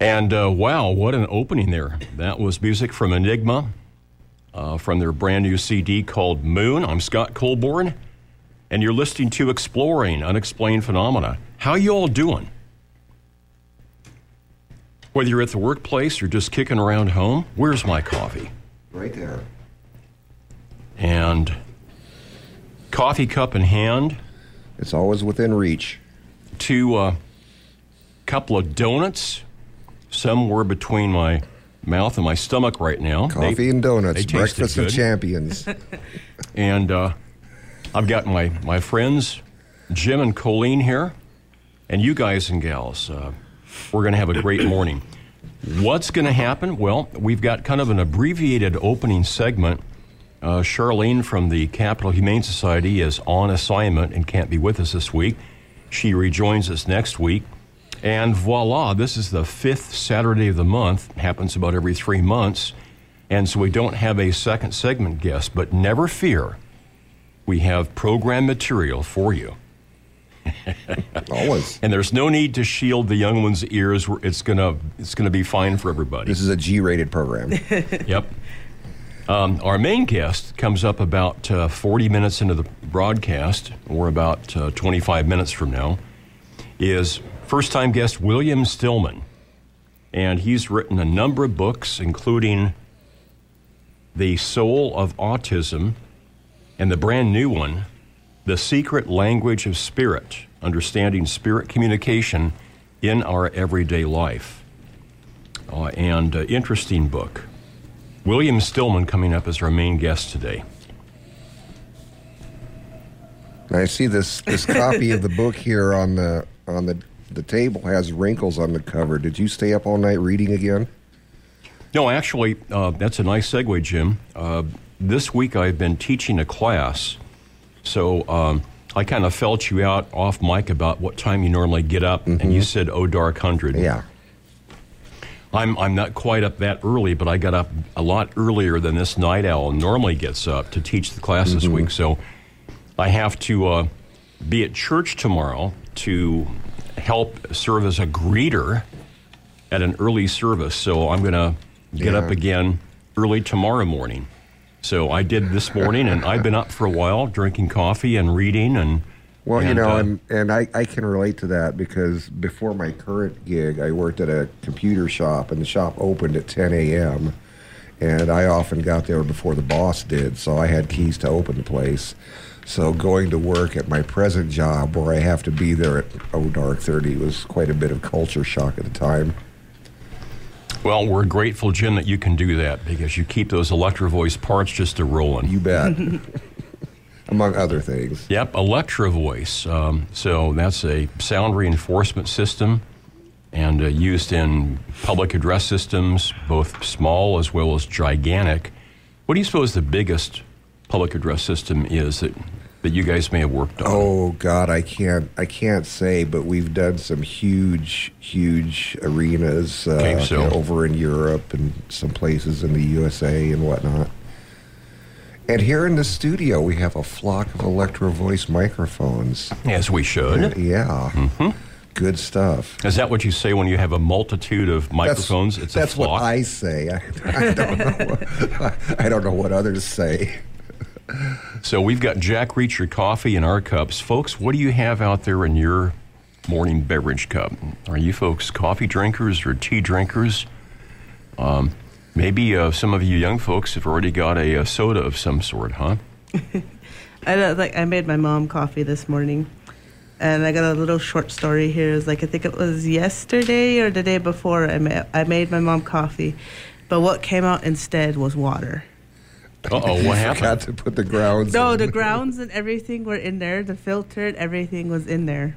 And uh, wow, what an opening there. That was music from Enigma uh, from their brand new CD called Moon. I'm Scott Colborn, and you're listening to Exploring Unexplained Phenomena. How you all doing? Whether you're at the workplace or just kicking around home, where's my coffee? Right there. And coffee cup in hand, It's always within reach. two uh, couple of donuts, somewhere between my mouth and my stomach right now. They- Coffee and donuts, they breakfast of champions. And uh, I've got my, my friends, Jim and Colleen here, and you guys and gals. Uh, we're going to have a great morning. What's going to happen? Well, we've got kind of an abbreviated opening segment. Uh, Charlene from the Capital Humane Society is on assignment and can't be with us this week. She rejoins us next week. And voila, this is the fifth Saturday of the month. Happens about every three months. And so we don't have a second segment guest, but never fear. We have program material for you. always. And there's no need to shield the young ones' ears. It's gonna it's gonna be fine for everybody. This is a G-rated program. Yep. Um, our main guest comes up about uh, 40 minutes into the broadcast, or about uh, 25 minutes from now, is first time guest William Stillman. And he's written a number of books, including The Soul of Autism and the brand new one, The Secret Language of Spirit Understanding Spirit Communication in Our Everyday Life. Uh, and uh, interesting book. William Stillman coming up as our main guest today. I see this this copy of the book here on the on the the table has wrinkles on the cover. Did you stay up all night reading again? No, actually, uh, that's a nice segue, Jim. Uh, this week I've been teaching a class, so um, I kind of felt you out off mic about what time you normally get up, and you said "Oh, dark hundred. Yeah. I'm I'm not quite up that early, but I got up a lot earlier than this night owl normally gets up to teach the class this week. So I have to uh, be at church tomorrow to help serve as a greeter at an early service. So I'm going to get Yeah. up again early tomorrow morning. So I did this morning, and I've been up for a while, drinking coffee and reading, and Well, you know, uh, and, and I, I can relate to that because before my current gig, I worked at a computer shop, and the shop opened at 10 a.m. And I often got there before the boss did, so I had keys to open the place. So going to work at my present job, where I have to be there at oh dark 30, was quite a bit of culture shock at the time. well, we're grateful, Jim, that you can do that because you keep those Electro Voice parts just a rolling. You bet. Among other things. Yep, Electro Voice. Um, so that's a sound reinforcement system and uh, used in public address systems, both small as well as gigantic. What do you suppose the biggest public address system is that, that you guys may have worked on? Oh God, I can't I can't say, but we've done some huge, huge arenas uh, Okay, so- you know, over in Europe and some places in the USA and whatnot. And here in the studio, we have a flock of Electro Voice microphones. As we should. Yeah, Mm-hmm. good stuff. Is that what you say when you have a multitude of microphones? That's, it's that's a flock. what I say. I, I don't know. I don't know what others say. So we've got Jack Reacher coffee in our cups. Folks, what do you have out there in your morning beverage cup? Are you folks coffee drinkers or tea drinkers? Um, maybe uh, some of you young folks have already got a, uh soda of some sort, huh? I like I made my mom coffee this morning, and I got a little short story here. It's like I think it was yesterday or the day before. I made I made my mom coffee, but what came out instead was water. Uh oh, what Got happened? to put the grounds. No, in. the grounds and everything were in there. The filter and everything was in there,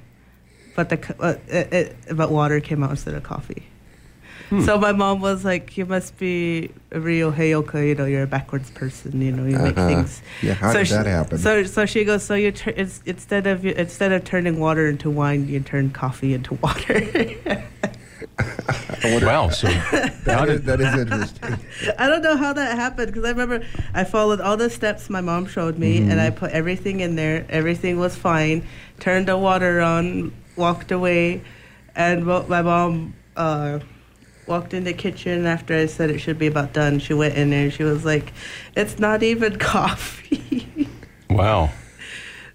but the uh, it, it, but water came out instead of coffee. So my mom was like, "You must be a real heyoka. You know, you're a backwards person. You know, you make Uh-huh. things." Yeah, how so did she, that happen? So, so she goes. So you tur- it's, instead of you- instead of turning water into wine, you turn coffee into water. Wow, so that, is, that is interesting. I don't know how that happened because I remember I followed all the steps my mom showed me, and I put everything in there. Everything was fine. Turned the water on, walked away, and my mom uh, walked in the kitchen after I said it should be about done. She went in there. She was like, "It's not even coffee." Wow.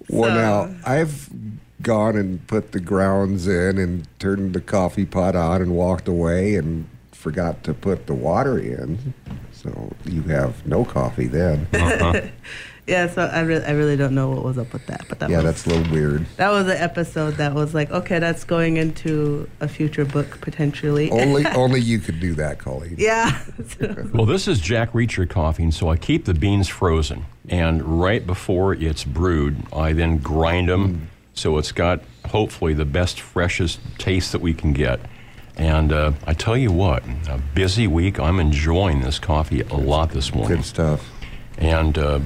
Well, now I've gone and put the grounds in and turned the coffee pot on and walked away and forgot to put the water in. So you have no coffee then. Uh-huh. yeah, so I really, I really don't know what was up with that, but that yeah, was that's a little weird. that was an episode that was like, okay, that's going into a future book potentially. Only, only you could do that, Colleen. yeah. Well, this is Jack Reacher coffee, and so I keep the beans frozen. And right before it's brewed, I then grind them so it's got hopefully the best, freshest taste that we can get. And uh, I tell you what, a busy week. I'm enjoying this coffee a lot this morning. Good stuff. And uh,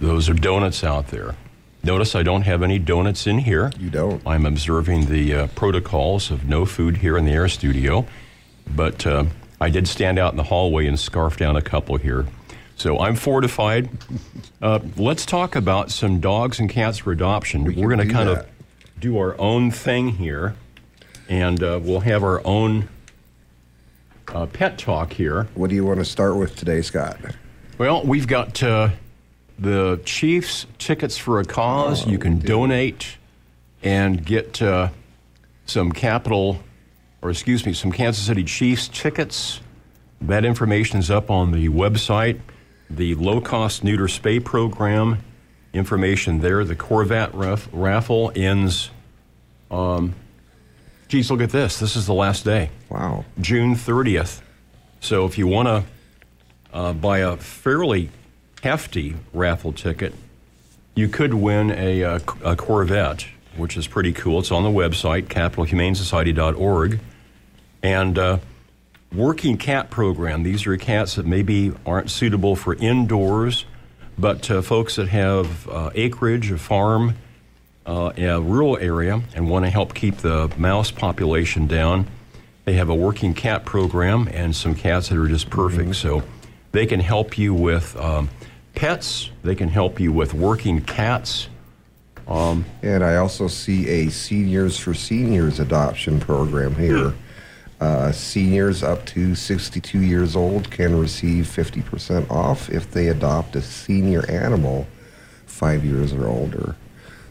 those are donuts out there. Notice I don't have any donuts in here. You don't. I'm observing the uh, protocols of no food here in the air studio, but uh, I did stand out in the hallway and scarf down a couple here. So I'm fortified. Uh, let's talk about some dogs and cats for adoption. We are going to kind that. of do our own thing here, and uh, we'll have our own uh, pet talk here. What do you want to start with today, Scott? Well, we've got uh, the Chiefs tickets for a cause. Oh, you can donate and get uh, some capital, or excuse me, some Kansas City Chiefs tickets. That information is up on the website. The low cost neuter spay program information there. The Corvette raf- raffle ends. Um, geez, look at this. This is the last day. Wow. June 30th. So if you want to uh, buy a fairly hefty raffle ticket, you could win a, uh, a Corvette, which is pretty cool. It's on the website, capitalhumanesociety.org. And uh, working cat program. These are cats that maybe aren't suitable for indoors, but uh, folks that have uh, acreage, a farm, uh, a rural area and want to help keep the mouse population down. They have a working cat program and some cats that are just perfect. So they can help you with um, pets, they can help you with working cats. And I also see a Seniors for Seniors adoption program here. Uh, seniors up to 62 years old can receive 50% off if they adopt a senior animal five years or older.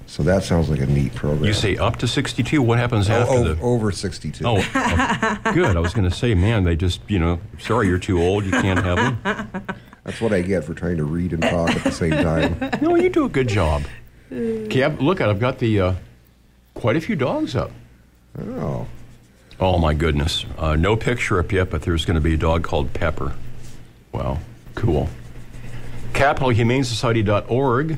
So that sounds like a neat program. You say up to 62, what happens Oh, after oh, the. over 62. Oh, oh, good. I was going to say, man, they just, you know, sorry, you're too old. You can't have them. That's what I get for trying to read and talk at the same time. No, you do a good job. Okay, I've- look, I've got the uh, quite a few dogs up. Oh, Oh my goodness. Uh, no picture up yet, but there's going to be a dog called Pepper. Wow, cool. CapitalHumaneSociety.org,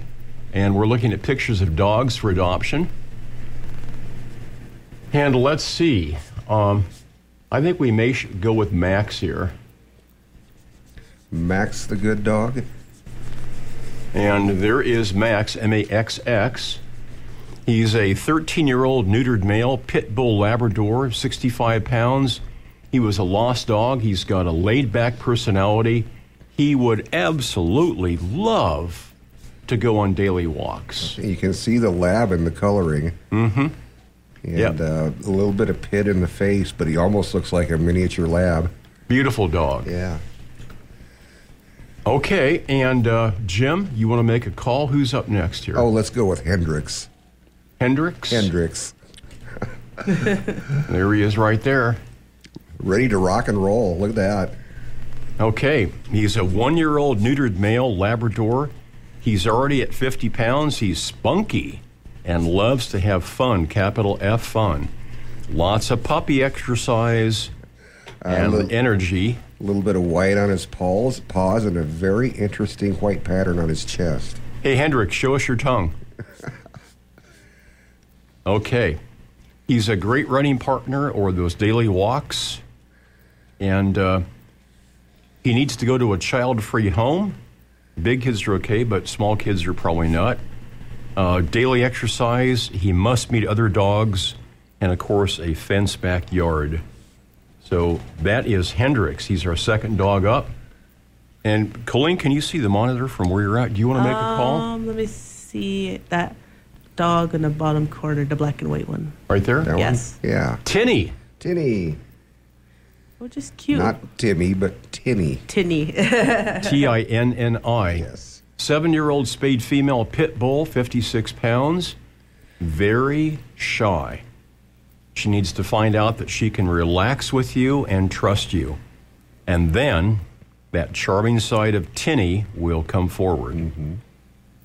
and we're looking at pictures of dogs for adoption. And let's see. Um, I think we may sh- go with Max here. Max the good dog. And there is Max, M A X X. He's a 13 year old neutered male, pit bull Labrador, 65 pounds. He was a lost dog. He's got a laid back personality. He would absolutely love to go on daily walks. You can see the lab in the coloring. Mm-hmm. And Yep. uh, a little bit of pit in the face, but he almost looks like a miniature lab. Beautiful dog. Yeah. Okay, and uh, Jim, you want to make a call? Who's up next here? Oh, let's go with Hendrix. Hendrix? Hendrix. There he is right there. Ready to rock and roll. Look at that. Okay, he's a one year old neutered male Labrador. He's already at 50 pounds. He's spunky and loves to have fun, capital F fun. Lots of puppy exercise and little- energy. A little bit of white on his paws, paws, and a very interesting white pattern on his chest. Hey, Hendrik, show us your tongue. Okay. He's a great running partner or those daily walks. And uh, he needs to go to a child free home. Big kids are okay, but small kids are probably not. Uh, daily exercise. He must meet other dogs. And of course, a fence backyard. So that is Hendrix. He's our second dog up. And Colleen, can you see the monitor from where you're at? Do you want to make a call? Um, let me see that dog in the bottom corner, the black and white one. Right there? That Yes. one? Yeah. Tinny. Tinny. Oh, just cute. Not Timmy, but Tinny. Tinny. T I N N I. Yes. Seven year old spayed female pit bull, 56 pounds, very shy. She needs to find out that she can relax with you and trust you. And then that charming side of Tinny will come forward. Mm-hmm.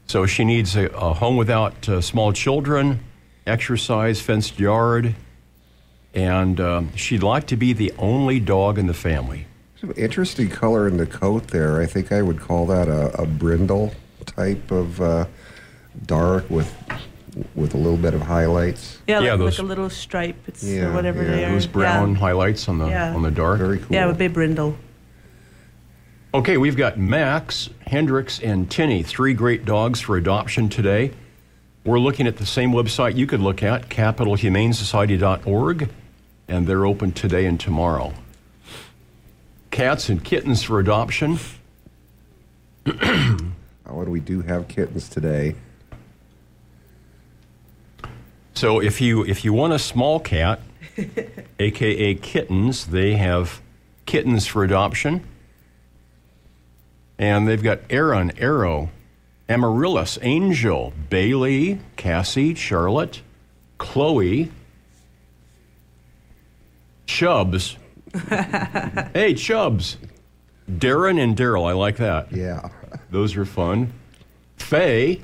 So she needs a, a home without uh, small children, exercise, fenced yard, and um, she'd like to be the only dog in the family. Interesting color in the coat there. I think I would call that a, a brindle type of uh, dark with with a little bit of highlights. yeah, like, Yeah, like those- a little stripe. It's Yeah, whatever yeah. they are. Those brown Yeah. highlights on the Yeah. on the dark. Very cool. Yeah, with big brindle. Okay, we've got Max, Hendrix, and Tinny, three great dogs for adoption today. We're looking at the same website you could look at, capitalhumanesociety.org, and they're open today and tomorrow. Cats and kittens for adoption. Oh, and we do have kittens today. So if you if you want a small cat, aka kittens, they have kittens for adoption. And they've got Aaron, Arrow, Amaryllis, Angel, Bailey, Cassie, Charlotte, Chloe, Chubbs. hey, Chubbs. Darren and Daryl, I like that. Yeah. Those are fun. Faye,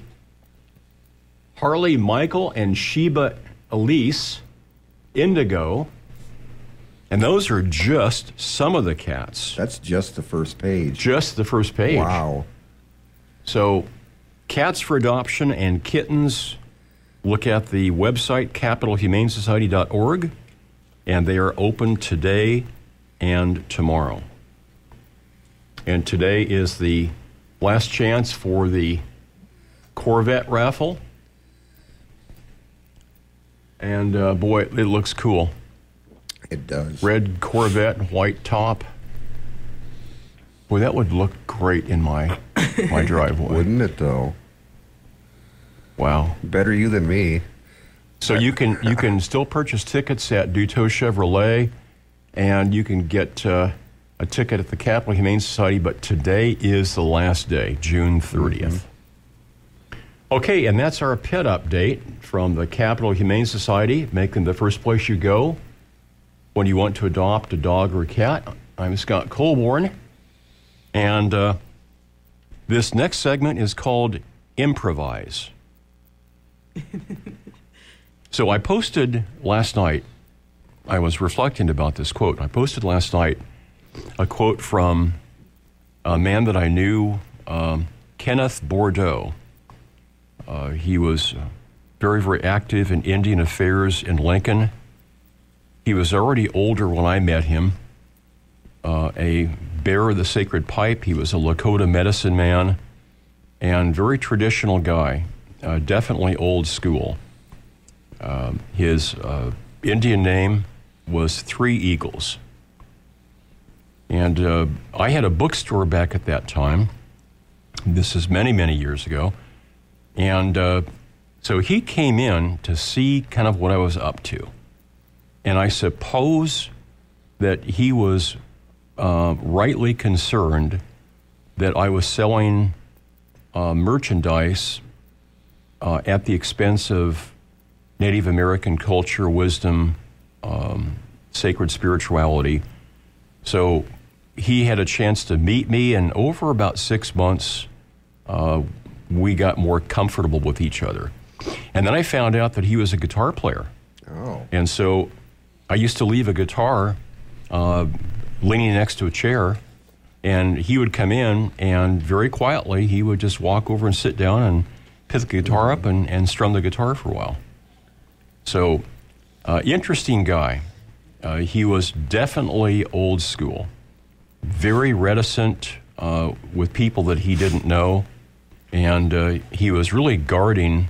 Harley, Michael, and Sheba Elise, Indigo. And those are just some of the cats. That's just the first page. Just the first page. Wow. So, cats for adoption and kittens, look at the website capitalhumanesociety.org, and they are open today and tomorrow. And today is the last chance for the Corvette raffle. And uh, boy, it looks cool. It does. Red Corvette, white top. Boy, that would look great in my my driveway. Wouldn't it though? Wow. Better you than me. So you can you can still purchase tickets at Duteau Chevrolet, and you can get uh, a ticket at the Capital Humane Society. But today is the last day, June 30th. Okay, and that's our pet update from the Capital Humane Society, making the first place you go when you want to adopt a dog or a cat. I'm Scott Colborn, and uh, this next segment is called Improvise. So I posted last night, I was reflecting about this quote. I posted last night a quote from a man that I knew, um, Kenneth Bordeaux. Uh, he was uh, very, very active in Indian affairs in Lincoln. He was already older when I met him, uh, a bearer of the sacred pipe. He was a Lakota medicine man and very traditional guy, uh, definitely old school. Um, his uh, Indian name was Three Eagles. And uh, I had a bookstore back at that time. This is many, many years ago. And uh, so he came in to see kind of what I was up to. And I suppose that he was uh, rightly concerned that I was selling uh, merchandise uh, at the expense of Native American culture, wisdom, um, sacred spirituality. So he had a chance to meet me, and over about six months, uh, we got more comfortable with each other. And then I found out that he was a guitar player. Oh. And so I used to leave a guitar uh, leaning next to a chair, and he would come in, and very quietly, he would just walk over and sit down and pick the guitar up and, and strum the guitar for a while. So, uh, interesting guy. Uh, he was definitely old school, very reticent uh, with people that he didn't know, and uh, he was really guarding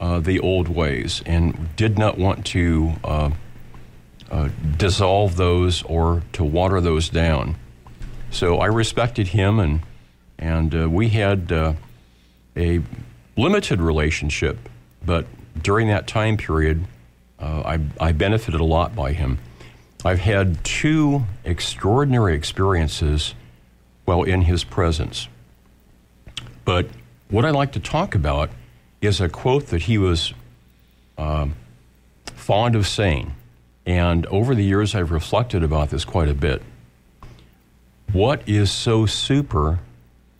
uh, the old ways and did not want to uh, uh, dissolve those or to water those down. So I respected him, and and uh, we had uh, a limited relationship, but during that time period, uh, I, I benefited a lot by him. I've had two extraordinary experiences while in his presence. But what I like to talk about is a quote that he was um, fond of saying. And over the years, I've reflected about this quite a bit. What is so super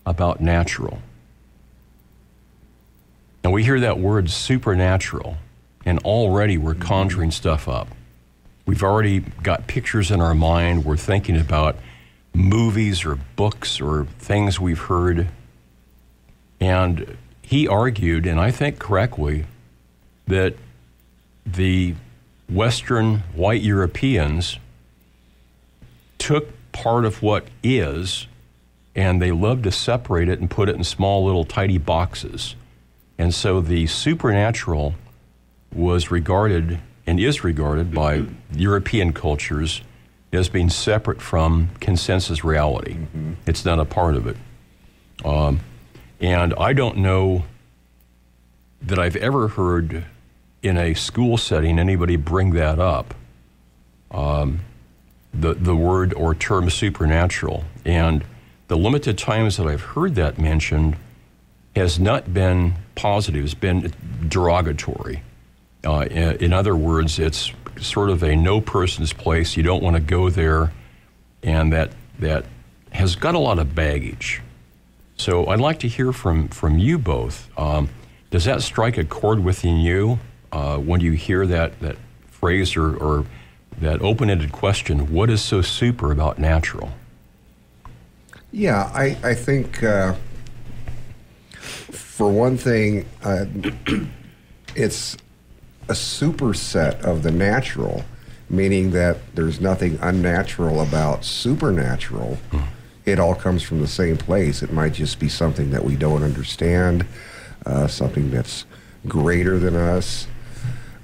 about natural? Now, we hear that word supernatural, and already we're conjuring stuff up. We've already got pictures in our mind. We're thinking about movies or books or things we've heard. And he argued, and I think correctly, that the Western white Europeans took part of what is and they love to separate it and put it in small little tidy boxes. And so the supernatural was regarded and is regarded by European cultures as being separate from consensus reality. Mm-hmm. It's not a part of it. Um, and I don't know that I've ever heard in a school setting anybody bring that up. Um, the, the word or term supernatural. And the limited times that I've heard that mentioned has not been positive, it's been derogatory. Uh, in, in, other words, it's sort of a no person's place. You don't want to go there, and that, that has got a lot of baggage. So I'd like to hear from, from you both. Um, does that strike a chord within you uh, when you hear that, that phrase or, or that open ended question what is so super about natural? Yeah, I, I think, uh, for one thing, uh, it's a superset of the natural, meaning that there's nothing unnatural about supernatural. Hmm. It all comes from the same place. It might just be something that we don't understand, uh, something that's greater than us.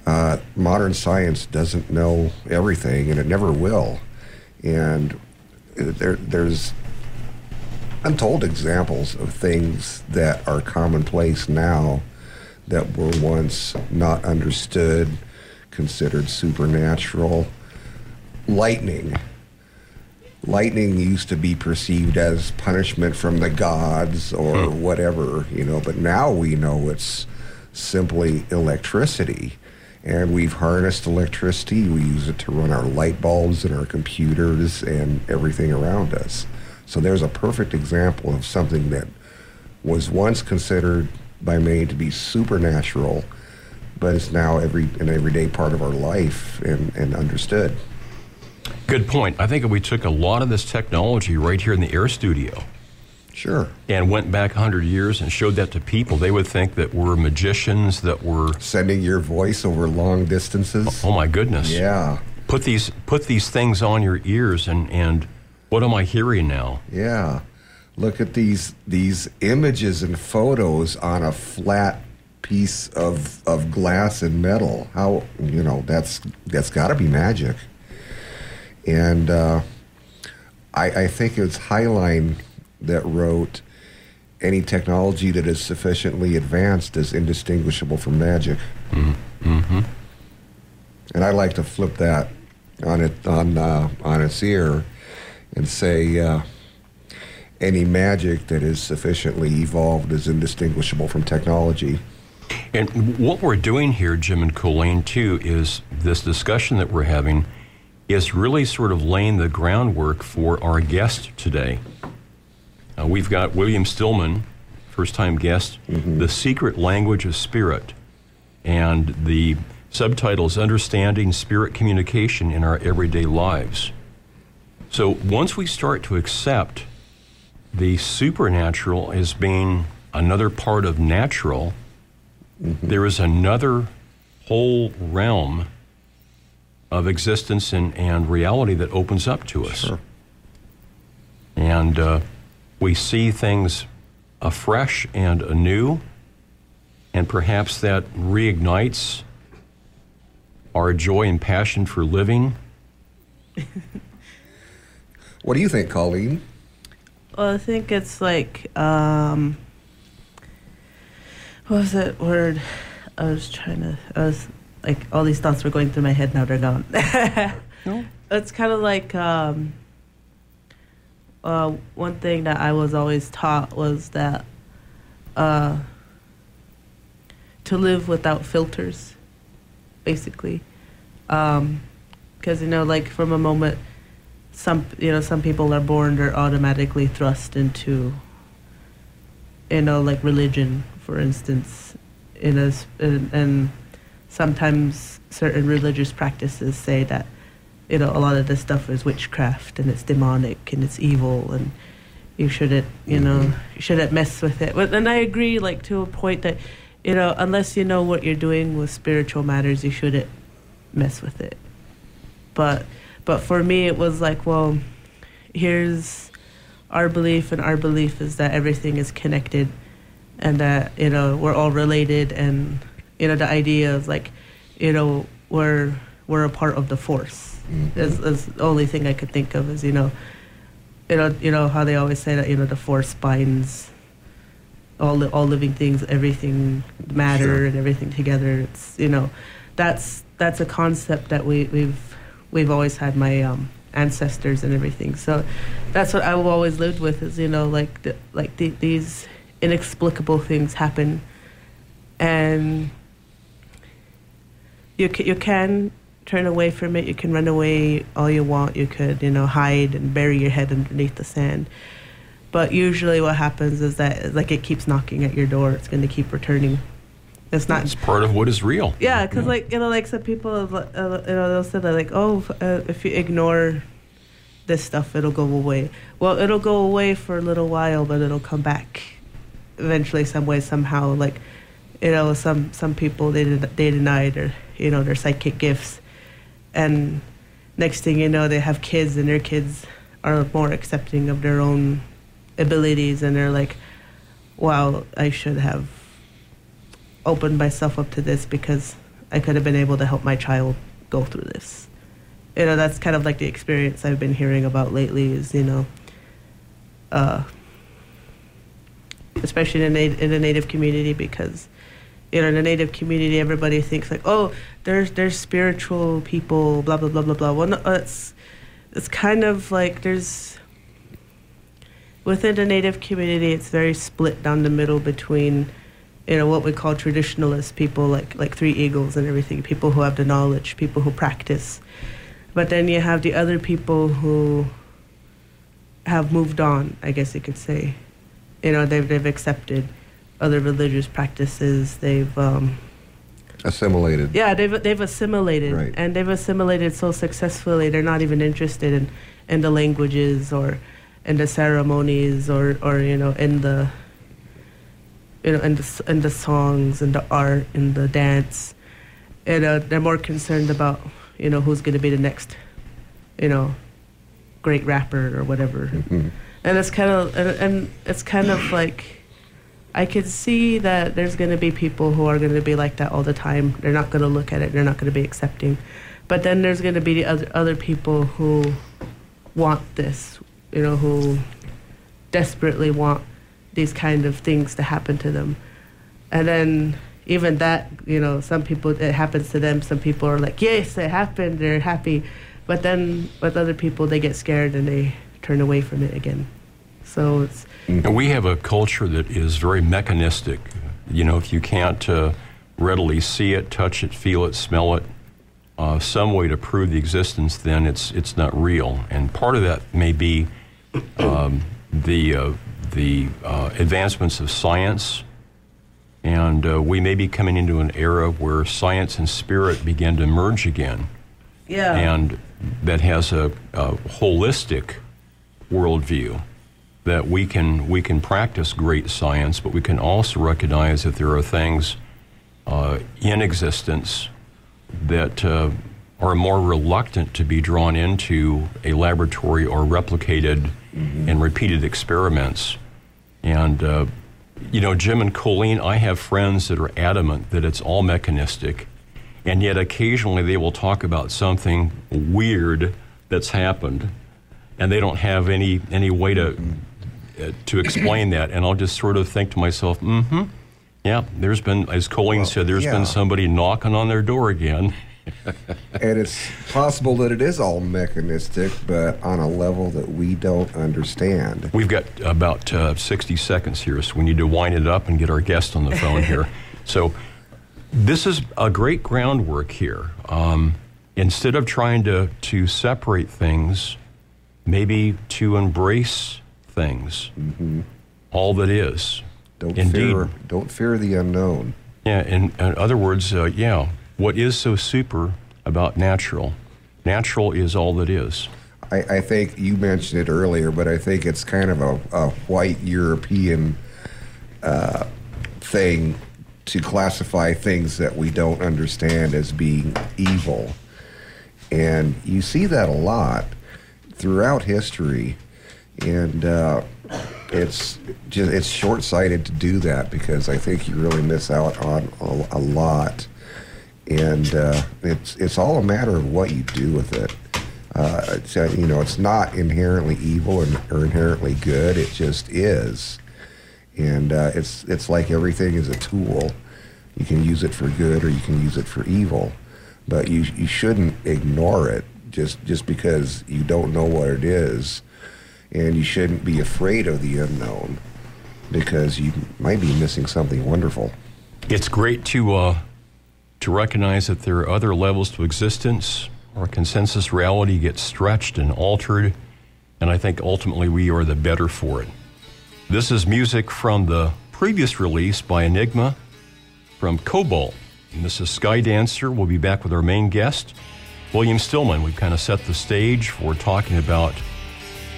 Uh, modern science doesn't know everything, and it never will. And there, there's untold examples of things that are commonplace now that were once not understood, considered supernatural. Lightning. Lightning used to be perceived as punishment from the gods or whatever, you know, but now we know it's simply electricity and we've harnessed electricity. We use it to run our light bulbs and our computers and everything around us. So there's a perfect example of something that was once considered by many to be supernatural, but is now every an everyday part of our life and, and understood. Good point. I think we took a lot of this technology right here in the air studio Sure. And went back 100 years and showed that to people, they would think that we're magicians, that we're. Sending your voice over long distances. Oh, my goodness. Yeah. Put these, put these things on your ears, and, and what am I hearing now? Yeah. Look at these, these images and photos on a flat piece of, of glass and metal. How, you know, that's, that's got to be magic. And uh, I, I think it's Heinlein that wrote any technology that is sufficiently advanced is indistinguishable from magic. Mm-hmm. mm-hmm. And I like to flip that on it on uh, on its ear and say uh, any magic that is sufficiently evolved is indistinguishable from technology. And what we're doing here, Jim and Colleen, too, is this discussion that we're having is really sort of laying the groundwork for our guest today. Uh, we've got William Stillman, first time guest, mm-hmm. The Secret Language of Spirit. And the subtitle is Understanding Spirit Communication in Our Everyday Lives. So once we start to accept the supernatural as being another part of natural, mm-hmm. there is another whole realm of existence and, and reality that opens up to us. Sure. And uh, we see things afresh and anew, and perhaps that reignites our joy and passion for living. what do you think, Colleen? Well, I think it's like, um, what was that word? I was trying to, I was like, all these thoughts were going through my head, now they're gone. no? it's kind of like um, uh, one thing that I was always taught was that uh, to live without filters, basically, because you know, like from a moment, some you know, some people are born they're automatically thrust into, you know, like religion, for instance, in a and sometimes certain religious practices say that you know a lot of this stuff is witchcraft and it's demonic and it's evil and you shouldn't you know mm-hmm. you shouldn't mess with it. But and i agree like to a point that you know unless you know what you're doing with spiritual matters you shouldn't mess with it. But but for me it was like well here's our belief and our belief is that everything is connected and that you know we're all related and you know the idea of like you know we're we're a part of the force is, is the only thing i could think of is you know you know you know how they always say that you know the force binds all all living things everything matter Sure. and everything together. It's you know that's that's a concept that we we've we've always had my um ancestors and everything. So that's what i've always lived with is you know like the, like the, these inexplicable things happen. And you ca- you can turn away from it you can run away all you want you could you know hide and bury your head underneath the sand but usually what happens is that like it keeps knocking at your door it's going to keep returning it's not It's part of what is real. yeah, because like you know, like some people, uh, you know, they'll say that like, oh, uh, if you ignore this stuff, it'll go away. Well, it'll go away for a little while, but it'll come back eventually, some way, somehow. Like, you know, some some people they they deny their you know their psychic gifts, and next thing you know, they have kids, and their kids are more accepting of their own abilities, and they're like, wow, I should have opened myself up to this because I could have been able to help my child go through this. You know, that's kind of like the experience I've been hearing about lately is, you know, uh, especially in a, in the native community because, you know, in the native community, everybody thinks like, oh, there's, there's spiritual people, blah, blah, blah, blah, blah. Well, no, it's, it's kind of like there's, within the native community, it's very split down the middle between, you know, what we call traditionalist people, like like Three Eagles and everything, people who have the knowledge, people who practice. But then you have the other people who have moved on, I guess you could say. You know, they've they've accepted other religious practices. They've um, Assimilated. yeah, they've they've assimilated, Right. and they've assimilated so successfully. They're not even interested in, in the languages or in the ceremonies or, or you know in the you know in the in the songs and the art and the dance. And uh, they're more concerned about you know who's going to be the next you know great rapper or whatever. Mhm. And it's kind of and, and it's kind of like I could see that there's going to be people who are going to be like that all the time. They're not going to look at it. They're not going to be accepting. But then there's going to be the other other people who want this, you know, who desperately want these kind of things to happen to them. And then even that, you know, some people it happens to them. Some people are like, "Yes, it happened." They're happy. But then with other people, they get scared and they turn away from it again. So it's And we have a culture that is very mechanistic. You know, if you can't uh, readily see it, touch it, feel it, smell it, uh, some way to prove the existence, then it's it's not real. And part of that may be um, the uh, the uh, advancements of science, and uh, we may be coming into an era where science and spirit begin to merge again yeah. and that has a, a holistic worldview that we can we can practice great science, but we can also recognize that there are things uh, in existence that uh, are more reluctant to be drawn into a laboratory or replicated and repeated experiments. And uh, you know, Jim and Colleen, I have friends that are adamant that it's all mechanistic, and yet occasionally they will talk about something weird that's happened, and they don't have any any way to uh, to explain that. And I'll just sort of think to myself, mm-hmm, yeah, there's been, as Colleen said, there's yeah. been somebody knocking on their door again. and it's possible that it is all mechanistic, but on a level that we don't understand. We've got about uh, 60 seconds here, so we need to wind it up and get our guest on the phone here. So, this is a great groundwork here. Um, instead of trying to, to separate things, maybe to embrace things, mm-hmm. all that is. Don't Indeed. fear. Don't fear the unknown. Yeah. In, in other words, uh, yeah. What is so super about natural? Natural is all that is. I, I think you mentioned it earlier, but I think it's kind of a, a white European uh, thing to classify things that we don't understand as being evil. And you see that a lot throughout history. And uh, it's just it's short-sighted to do that because I think you really miss out on a, a lot, and uh, it's it's all a matter of what you do with it. Uh, uh, you know, it's not inherently evil or inherently good. It just is, and uh, it's it's like everything is a tool. You can use it for good or you can use it for evil, but you you shouldn't ignore it just just because you don't know what it is and you shouldn't be afraid of the unknown because you might be missing something wonderful. It's great to uh, to recognize that there are other levels to existence. Our consensus reality gets stretched and altered, and I think ultimately we are the better for it. This is music from the previous release by Enigma from Cobalt. And this is Sky Dancer. We'll be back with our main guest, William Stillman. We've kind of set the stage for talking about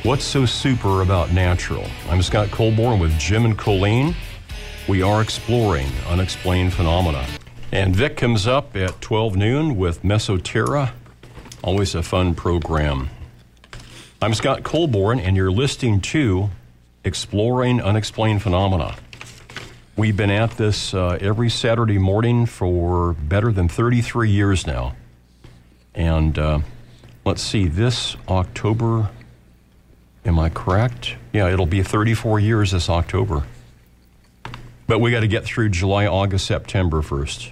What's so super about natural? I'm Scott Colborn with Jim and Colleen. We are exploring unexplained phenomena. And Vic comes up at 12 noon with Mesoterra. Always a fun program. I'm Scott Colborn, and you're listening to Exploring Unexplained Phenomena. We've been at this uh, every Saturday morning for better than 33 years now. And uh, let's see, this October Am I correct? Yeah, it'll be 34 years this October. But we got to get through July, August, September first.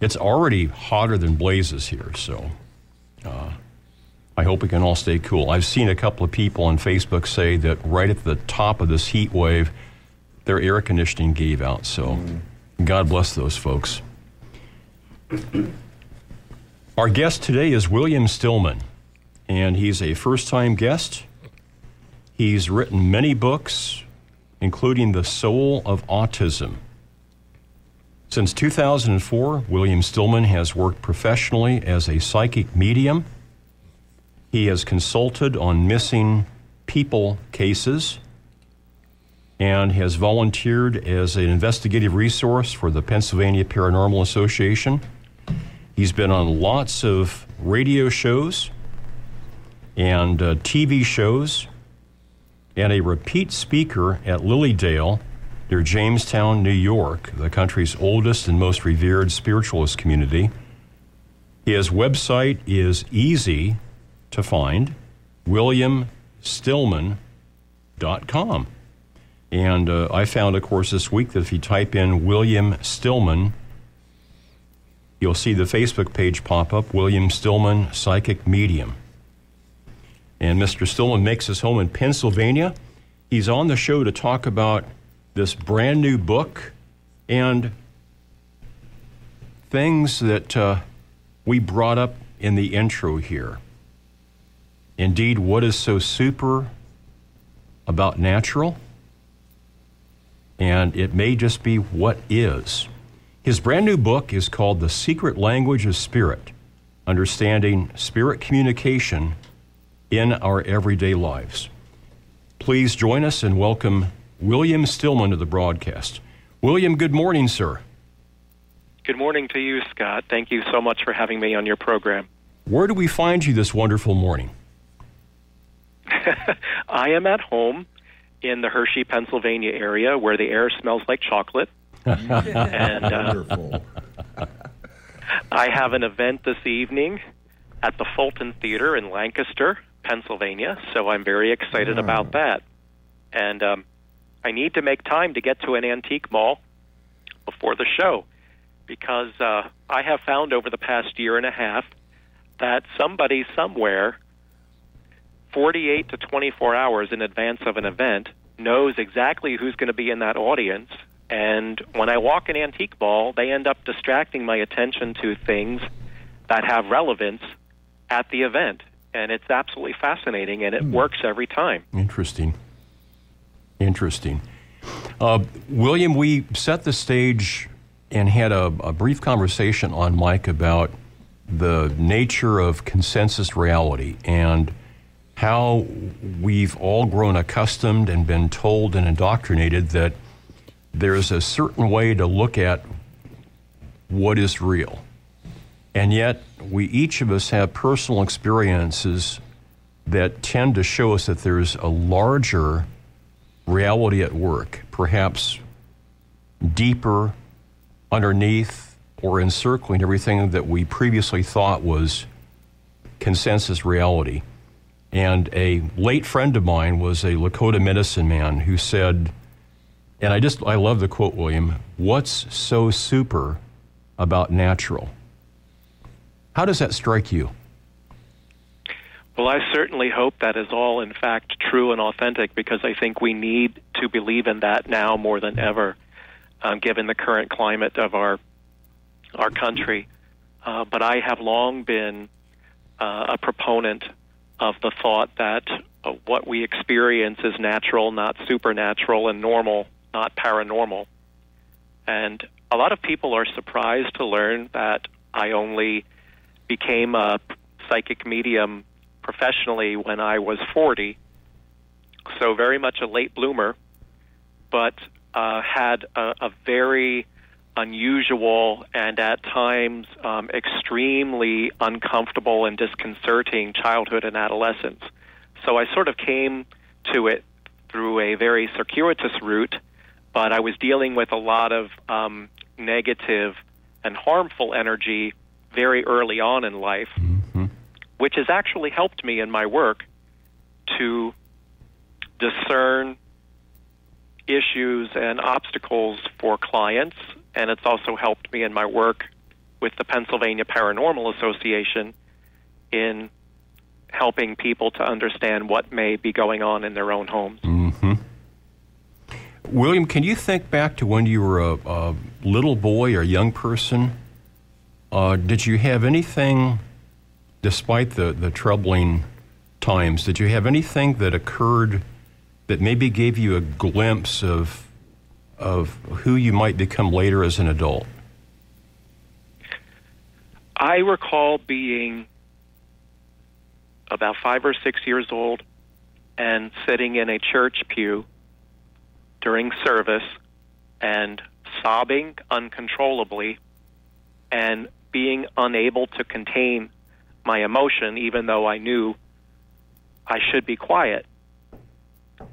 It's already hotter than blazes here, so uh, I hope we can all stay cool. I've seen a couple of people on Facebook say that right at the top of this heat wave, their air conditioning gave out. So mm. God bless those folks. Our guest today is William Stillman, and he's a first time guest. He's written many books, including The Soul of Autism. Since 2004, William Stillman has worked professionally as a psychic medium. He has consulted on missing people cases and has volunteered as an investigative resource for the Pennsylvania Paranormal Association. He's been on lots of radio shows and uh, TV shows and a repeat speaker at Lilydale near Jamestown, New York, the country's oldest and most revered spiritualist community. His website is easy to find williamstillman.com. And uh, I found, of course, this week that if you type in William Stillman, you'll see the Facebook page pop up William Stillman Psychic Medium. And Mr. Stillman makes his home in Pennsylvania. He's on the show to talk about this brand new book and things that uh, we brought up in the intro here. Indeed, what is so super about natural? And it may just be what is. His brand new book is called The Secret Language of Spirit Understanding Spirit Communication in our everyday lives. Please join us and welcome William Stillman to the broadcast. William, good morning, sir. Good morning to you, Scott. Thank you so much for having me on your program. Where do we find you this wonderful morning? I am at home in the Hershey, Pennsylvania area where the air smells like chocolate. and uh, I have an event this evening at the Fulton Theater in Lancaster Pennsylvania, so I'm very excited oh. about that. And um, I need to make time to get to an antique mall before the show because uh, I have found over the past year and a half that somebody somewhere, 48 to 24 hours in advance of an event, knows exactly who's going to be in that audience. And when I walk an antique mall, they end up distracting my attention to things that have relevance at the event. And it's absolutely fascinating, and it mm. works every time. Interesting. Interesting. Uh, William, we set the stage and had a, a brief conversation on mic about the nature of consensus reality and how we've all grown accustomed and been told and indoctrinated that there's a certain way to look at what is real. And yet, we each of us have personal experiences that tend to show us that there's a larger reality at work, perhaps deeper, underneath, or encircling everything that we previously thought was consensus reality. And a late friend of mine was a Lakota medicine man who said, and I just, I love the quote, William, what's so super about natural? How does that strike you? Well, I certainly hope that is all, in fact, true and authentic because I think we need to believe in that now more than ever, um, given the current climate of our our country. Uh, but I have long been uh, a proponent of the thought that uh, what we experience is natural, not supernatural, and normal, not paranormal. And a lot of people are surprised to learn that I only became a psychic medium professionally when I was 40, so very much a late bloomer, but uh, had a, a very unusual and at times um, extremely uncomfortable and disconcerting childhood and adolescence. So I sort of came to it through a very circuitous route, but I was dealing with a lot of um, negative and harmful energy very early on in life. Mm-hmm which has actually helped me in my work to discern issues and obstacles for clients, and it's also helped me in my work with the Pennsylvania Paranormal Association in helping people to understand what may be going on in their own homes. Mm-hmm. William, can you think back to when you were a, a little boy or young person? Uh, did you have anything despite the, the troubling times, did you have anything that occurred that maybe gave you a glimpse of, of who you might become later as an adult? I recall being about five or six years old and sitting in a church pew during service and sobbing uncontrollably and being unable to contain my emotion, even though I knew I should be quiet.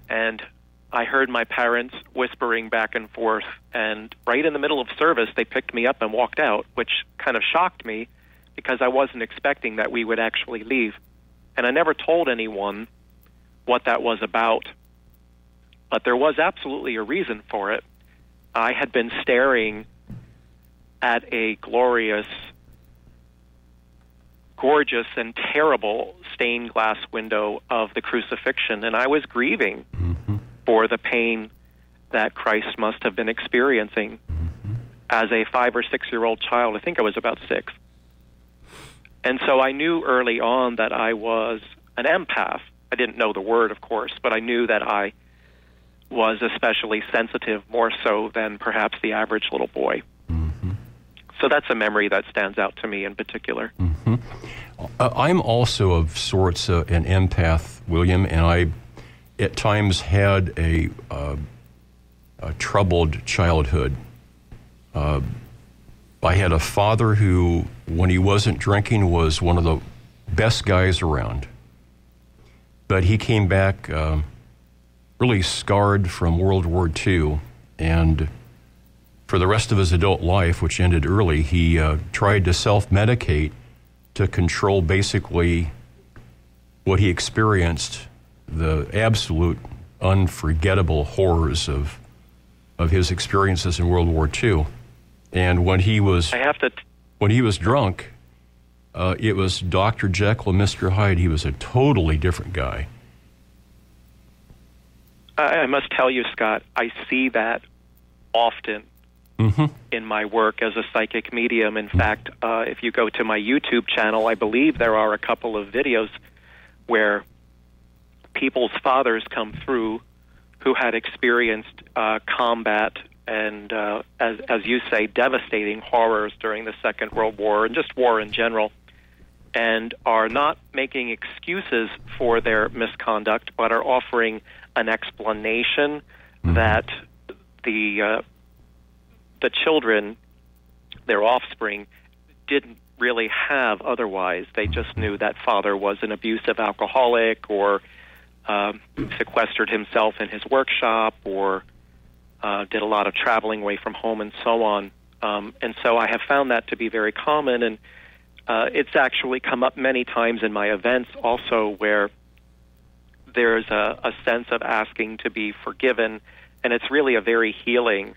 And I heard my parents whispering back and forth, and right in the middle of service, they picked me up and walked out, which kind of shocked me because I wasn't expecting that we would actually leave. And I never told anyone what that was about. But there was absolutely a reason for it. I had been staring at a glorious gorgeous and terrible stained glass window of the crucifixion, and I was grieving mm-hmm. for the pain that Christ must have been experiencing mm-hmm. as a five or six year old child. I think I was about six. And so I knew early on that I was an empath. I didn't know the word, of course, but I knew that I was especially sensitive, more so than perhaps the average little boy. So that's a memory that stands out to me in particular. Mm-hmm. Uh, I'm also of sorts uh, an empath, William, and I at times had a, uh, a troubled childhood. Uh, I had a father who, when he wasn't drinking, was one of the best guys around. But he came back uh, really scarred from World War II, and for the rest of his adult life, which ended early, he uh, tried to self medicate to control basically what he experienced, the absolute unforgettable horrors of, of his experiences in World War II. And when he was I have to. T- when he was drunk, uh, it was Dr. Jekyll and Mr. Hyde. He was a totally different guy. I, I must tell you, Scott, I see that often Mm-hmm. in my work as a psychic medium. In fact, uh, if you go to my YouTube channel, I believe there are a couple of videos where people's fathers come through who had experienced uh, combat and, uh, as, as you say, devastating horrors during the Second World War and just war in general, and are not making excuses for their misconduct, but are offering an explanation that the uh, the children, their offspring, didn't really have otherwise. They just knew that father was an abusive alcoholic or um, sequestered himself in his workshop or uh, did a lot of traveling away from home and so on. Um, and so I have found that to be very common, and uh, it's actually come up many times in my events also where there's a, a sense of asking to be forgiven, and it's really a very healing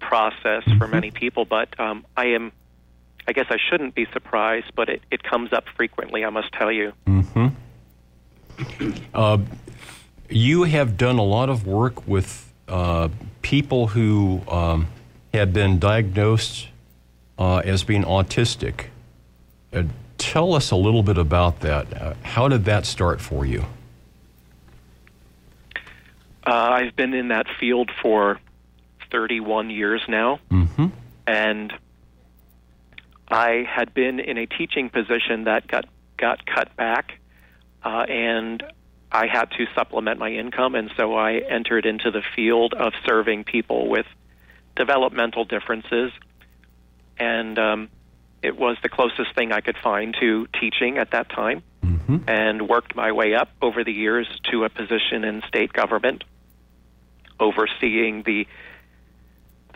process for many people. But um, I am, I guess I shouldn't be surprised, but it, it comes up frequently, I must tell you. Uh, you have done a lot of work with uh, people who um, have been diagnosed uh, as being autistic. Uh, tell us a little bit about that. Uh, how did that start for you? Uh, I've been in that field for 31 years now, Mm-hmm. and I had been in a teaching position that got got cut back, uh, and I had to supplement my income, and so I entered into the field of serving people with developmental differences, and um, it was the closest thing I could find to teaching at that time, Mm-hmm. and worked my way up over the years to a position in state government, overseeing the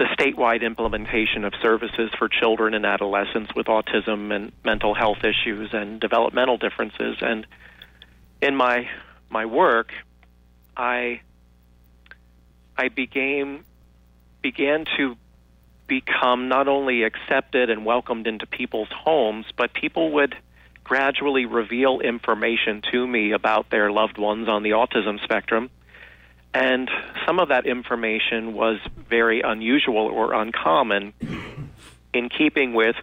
the statewide implementation of services for children and adolescents with autism and mental health issues and developmental differences. And in my my work, I I became began to become not only accepted and welcomed into people's homes, but people would gradually reveal information to me about their loved ones on the autism spectrum. And some of that information was very unusual or uncommon in keeping with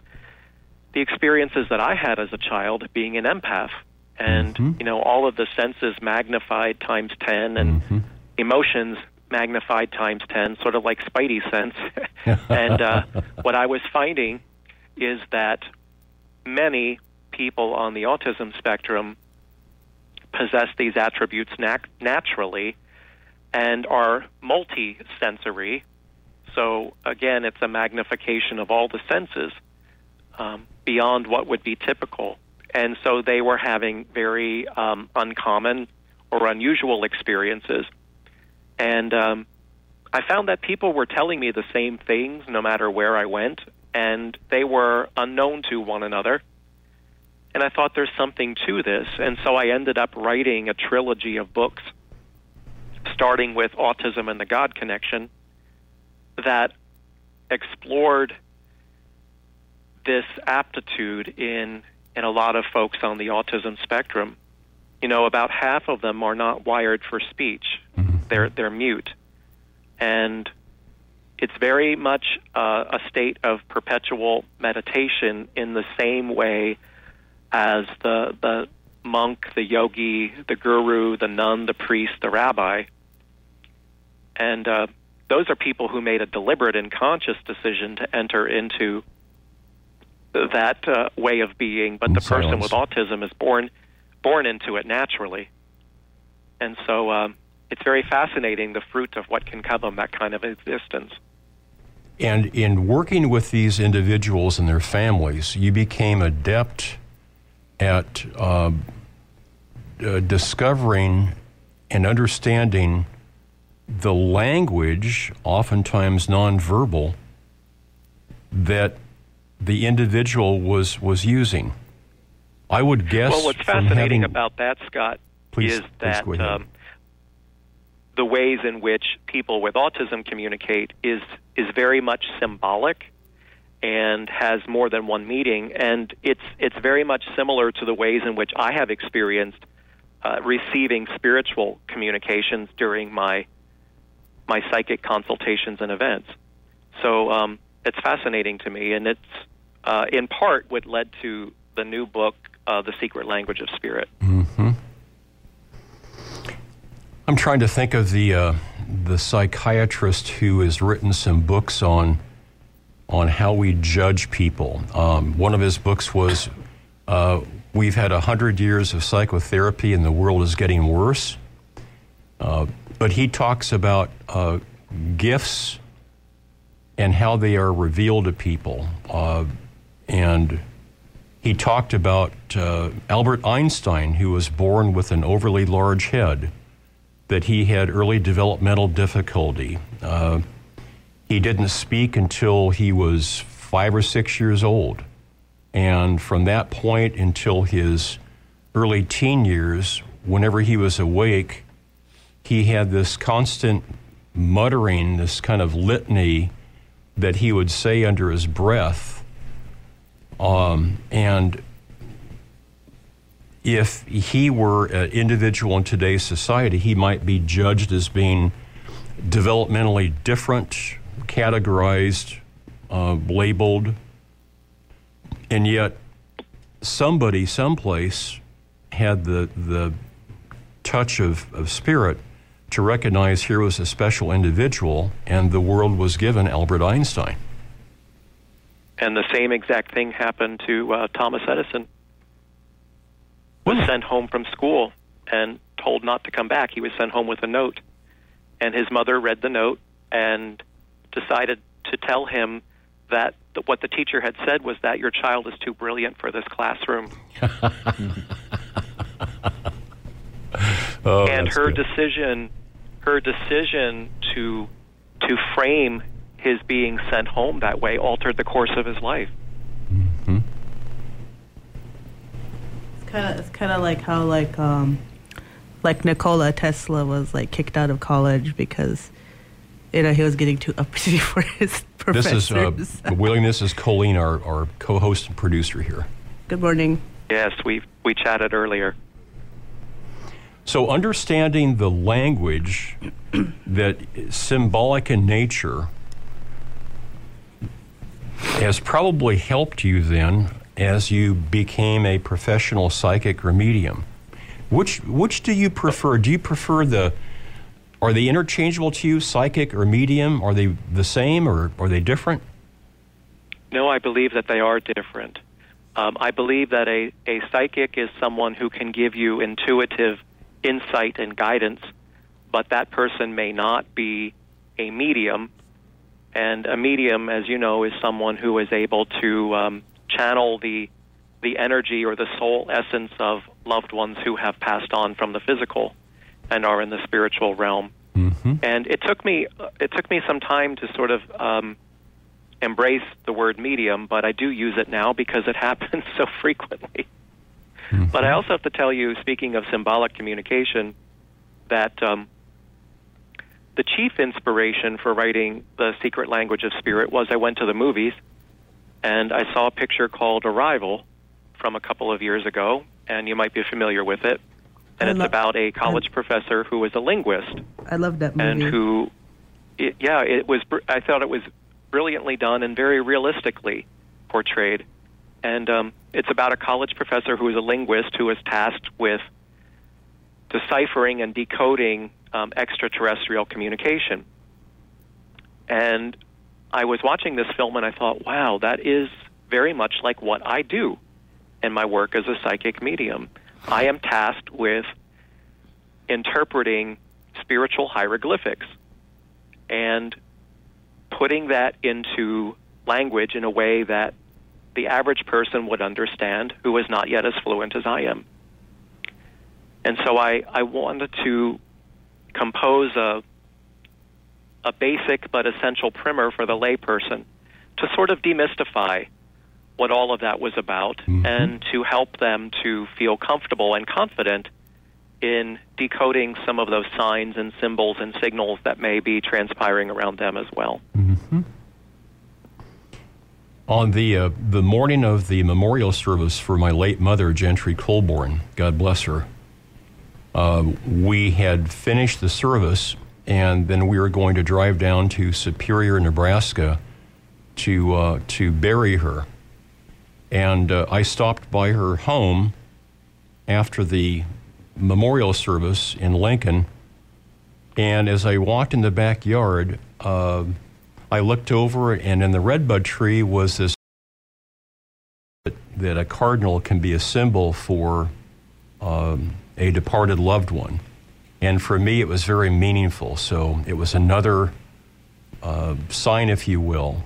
the experiences that I had as a child being an empath. And, you know, all of the senses magnified times 10 and emotions magnified times 10, sort of like Spidey sense. and uh, what I was finding is that many people on the autism spectrum possess these attributes nat- naturally and are multi-sensory. So again, it's a magnification of all the senses um, beyond what would be typical. And so they were having very um, uncommon or unusual experiences. And um, I found that people were telling me the same things no matter where I went, and they were unknown to one another. And I thought there's something to this. And so I ended up writing a trilogy of books, starting with Autism and the God Connection, that explored this aptitude in, in a lot of folks on the autism spectrum. You know, about half of them are not wired for speech. They're, they're mute. And it's very much uh, a state of perpetual meditation in the same way as the the monk, the yogi, the guru, the nun, the priest, the rabbi. And uh, those are people who made a deliberate and conscious decision to enter into that uh, way of being, but the person with autism is born born into it naturally. And so um, it's very fascinating the fruit of what can come of that kind of existence. And in working with these individuals and their families, you became adept at uh, uh, discovering and understanding the language, oftentimes nonverbal, that the individual was was using. I would guess. Well, what's fascinating having- about that, Scott, Please- is that um, the ways in which people with autism communicate is is very much symbolic, and has more than one meeting, and it's it's very much similar to the ways in which I have experienced uh, receiving spiritual communications during my my psychic consultations and events. So um, it's fascinating to me, and it's uh, in part what led to the new book, uh, The Secret Language of Spirit. Mm-hmm. I'm trying to think of the uh, the psychiatrist who has written some books on on how we judge people. Um, one of his books was uh, "We've had a hundred years of psychotherapy, and the world is getting worse." Uh, but he talks about uh, gifts and how they are revealed to people. Uh, and he talked about uh, Albert Einstein, who was born with an overly large head, that he had early developmental difficulty. He didn't speak until he was five or six years old. And from that point until his early teen years, whenever he was awake, he had this constant muttering, this kind of litany that he would say under his breath. Um, and if he were an individual in today's society, he might be judged as being developmentally different, categorized, uh, labeled, and yet somebody, someplace, had the the touch of, of spirit to recognize here was a special individual, and the world was given Albert Einstein. And the same exact thing happened to uh, Thomas Edison. Was sent home from school and told not to come back. He was sent home with a note, and his mother read the note and decided to tell him that what the teacher had said was that your child is too brilliant for this classroom. oh, and her good. decision her decision to to frame his being sent home that way altered the course of his life. Mm-hmm. It's kind of it's kind of like how like um like Nikola Tesla was like kicked out of college because you know he was getting too uppity for his professors. This is uh, William. This is Colleen, our, our co-host and producer here. Good morning. Yes, we we chatted earlier. So, understanding the language that is symbolic in nature has probably helped you then as you became a professional psychic or medium. Which which do you prefer? Do you prefer the are they interchangeable to you, psychic or medium? Are they the same or are they different? No, I believe that they are different. Um, I believe that a, a psychic is someone who can give you intuitive insight and guidance, but that person may not be a medium. And a medium, as you know, is someone who is able to um, channel the the energy or the soul essence of loved ones who have passed on from the physical and are in the spiritual realm. Mm-hmm. And it took me it took me some time to sort of um, embrace the word medium, but I do use it now because it happens so frequently. Mm-hmm. But I also have to tell you, speaking of symbolic communication, that um, the chief inspiration for writing The Secret Language of Spirit was I went to the movies and I saw a picture called Arrival from a couple of years ago, and you might be familiar with it. And I it's lo- about a college I, professor who was a linguist. I love that movie. And who, it, yeah, it was. I thought it was brilliantly done and very realistically portrayed. And um, it's about a college professor who is a linguist who is tasked with deciphering and decoding um, extraterrestrial communication. And I was watching this film and I thought, wow, that is very much like what I do in my work as a psychic medium. I am tasked with interpreting spiritual hieroglyphics and putting that into language in a way that the average person would understand who is not yet as fluent as I am. And so I, I wanted to compose a, a basic but essential primer for the layperson to sort of demystify what all of that was about mm-hmm. and to help them to feel comfortable and confident in decoding some of those signs and symbols and signals that may be transpiring around them as well. Mm-hmm. On the uh, the morning of the memorial service for my late mother, Gentry Colborn, God bless her, uh, we had finished the service, and then we were going to drive down to Superior, Nebraska, to uh, to bury her. And uh, I stopped by her home after the memorial service in Lincoln, and as I walked in the backyard, uh, I looked over, and in the redbud tree was this that a cardinal can be a symbol for um, a departed loved one. And for me, it was very meaningful. So it was another uh, sign, if you will,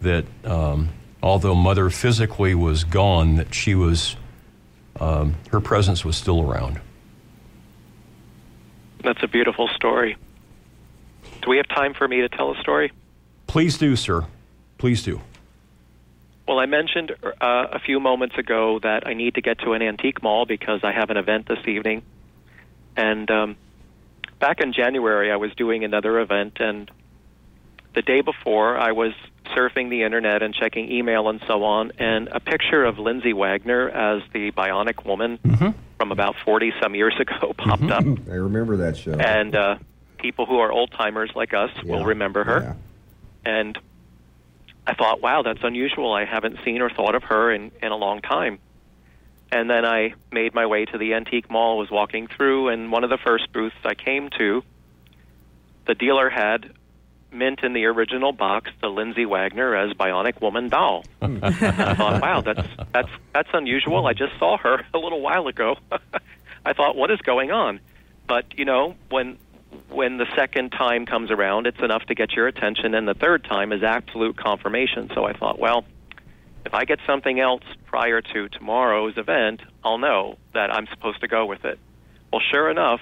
that um, although mother physically was gone, that she was, um, her presence was still around. That's a beautiful story. Do we have time for me to tell a story? Please do, sir. Please do. Well, I mentioned uh, a few moments ago that I need to get to an antique mall because I have an event this evening. And um, back in January, I was doing another event, and the day before, I was surfing the internet and checking email and so on, and a picture of Lindsay Wagner as the Bionic Woman mm-hmm. from about 40 some years ago popped mm-hmm. up. I remember that show. And uh, people who are old timers like us yeah. will remember her. Yeah. And I thought, wow, that's unusual. I haven't seen or thought of her in, in a long time. And then I made my way to the antique mall, was walking through, and one of the first booths I came to, the dealer had mint in the original box the Lindsay Wagner as Bionic Woman doll. I thought, wow, that's that's that's unusual. I just saw her a little while ago. I thought, what is going on? But you know, when when the second time comes around, it's enough to get your attention, and the third time is absolute confirmation. So I thought, well, if I get something else prior to tomorrow's event, I'll know that I'm supposed to go with it. Well, sure enough,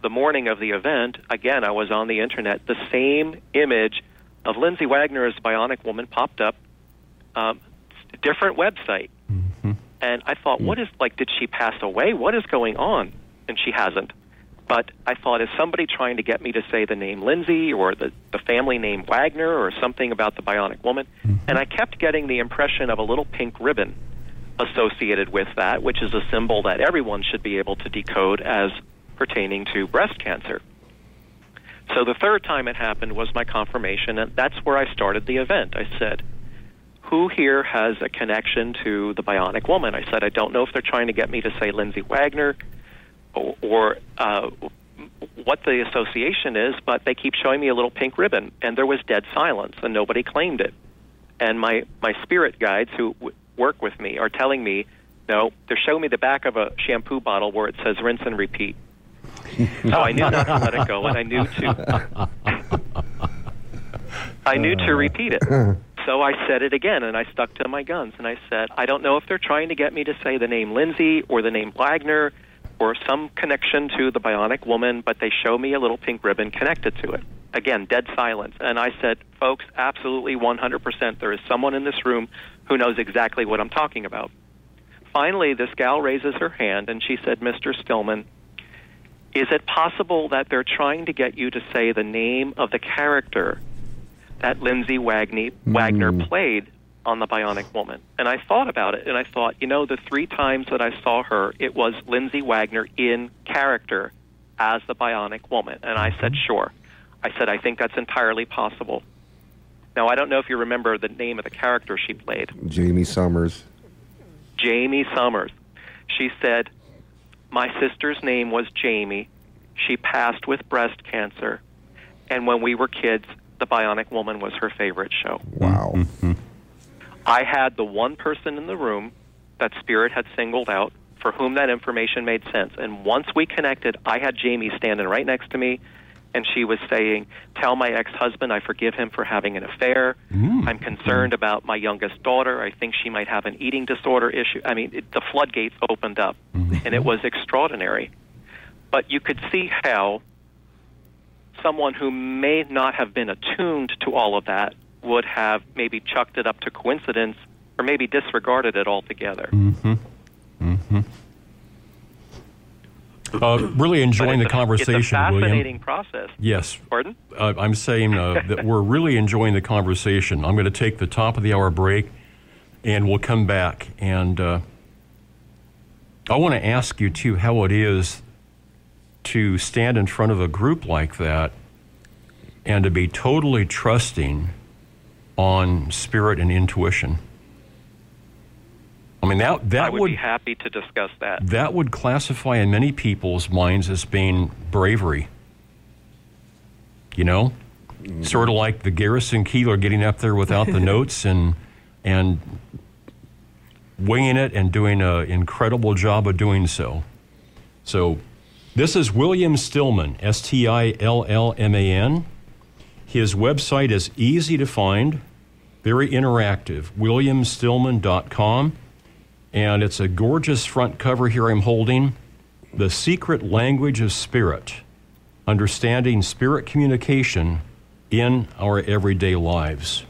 the morning of the event, again, I was on the internet. The same image of Lindsay Wagner as Bionic Woman popped up, um, different website. Mm-hmm. And I thought, what is like? Did she pass away? What is going on? And she hasn't. But I thought, is somebody trying to get me to say the name Lindsay or the, the family name Wagner or something about the bionic woman? Mm-hmm. And I kept getting the impression of a little pink ribbon associated with that, which is a symbol that everyone should be able to decode as pertaining to breast cancer. So the third time it happened was my confirmation, and that's where I started the event. I said, Who here has a connection to the bionic woman? I said, I don't know if they're trying to get me to say Lindsay Wagner or, or uh, what the association is, but they keep showing me a little pink ribbon, and there was dead silence, and nobody claimed it. And my my spirit guides who w- work with me are telling me, no, they're showing me the back of a shampoo bottle where it says rinse and repeat. So I knew not to let it go, and I knew to I knew to repeat it. So I said it again, and I stuck to my guns, and I said, I don't know if they're trying to get me to say the name Lindsay or the name Wagner or some connection to the bionic woman, but they show me a little pink ribbon connected to it. Again, dead silence. And I said, folks, absolutely 100%, there is someone in this room who knows exactly what I'm talking about. Finally, this gal raises her hand and she said, Mr. Stillman, is it possible that they're trying to get you to say the name of the character that Lindsay Wagner, mm. Wagner played on the Bionic Woman. And I thought about it, and I thought, you know, the three times that I saw her, it was Lindsay Wagner in character as the Bionic Woman. And I said, mm-hmm. sure. I said, I think that's entirely possible. Now, I don't know if you remember the name of the character she played. Jaime Sommers. Jaime Sommers. She said, My sister's name was Jamie. She passed with breast cancer. And when we were kids, The Bionic Woman was her favorite show. Wow. Mm-hmm. I had the one person in the room that Spirit had singled out for whom that information made sense. And once we connected, I had Jamie standing right next to me, and she was saying, Tell my ex husband I forgive him for having an affair. Mm. I'm concerned mm. about my youngest daughter. I think she might have an eating disorder issue. I mean, it, the floodgates opened up, mm-hmm. and it was extraordinary. But you could see how someone who may not have been attuned to all of that would have maybe chucked it up to coincidence or maybe disregarded it altogether. Mm-hmm. Mm-hmm. Uh, really enjoying the a, conversation, it's a fascinating William. process. Yes. Pardon? Uh, I'm saying uh, that we're really enjoying the conversation. I'm going to take the top of the hour break, and we'll come back. And uh, I want to ask you too how it is to stand in front of a group like that and to be totally trusting on spirit and intuition. I mean that that I would, would be happy to discuss that. that would classify in many people's minds as being bravery. You know, mm. sort of like the Garrison Keillor getting up there without the notes and and winging it and doing an incredible job of doing so. So, this is William Stillman, S T I L L M A N. His website is easy to find, very interactive, williamstillman.com. And it's a gorgeous front cover here I'm holding The Secret Language of Spirit Understanding Spirit Communication in Our Everyday Lives.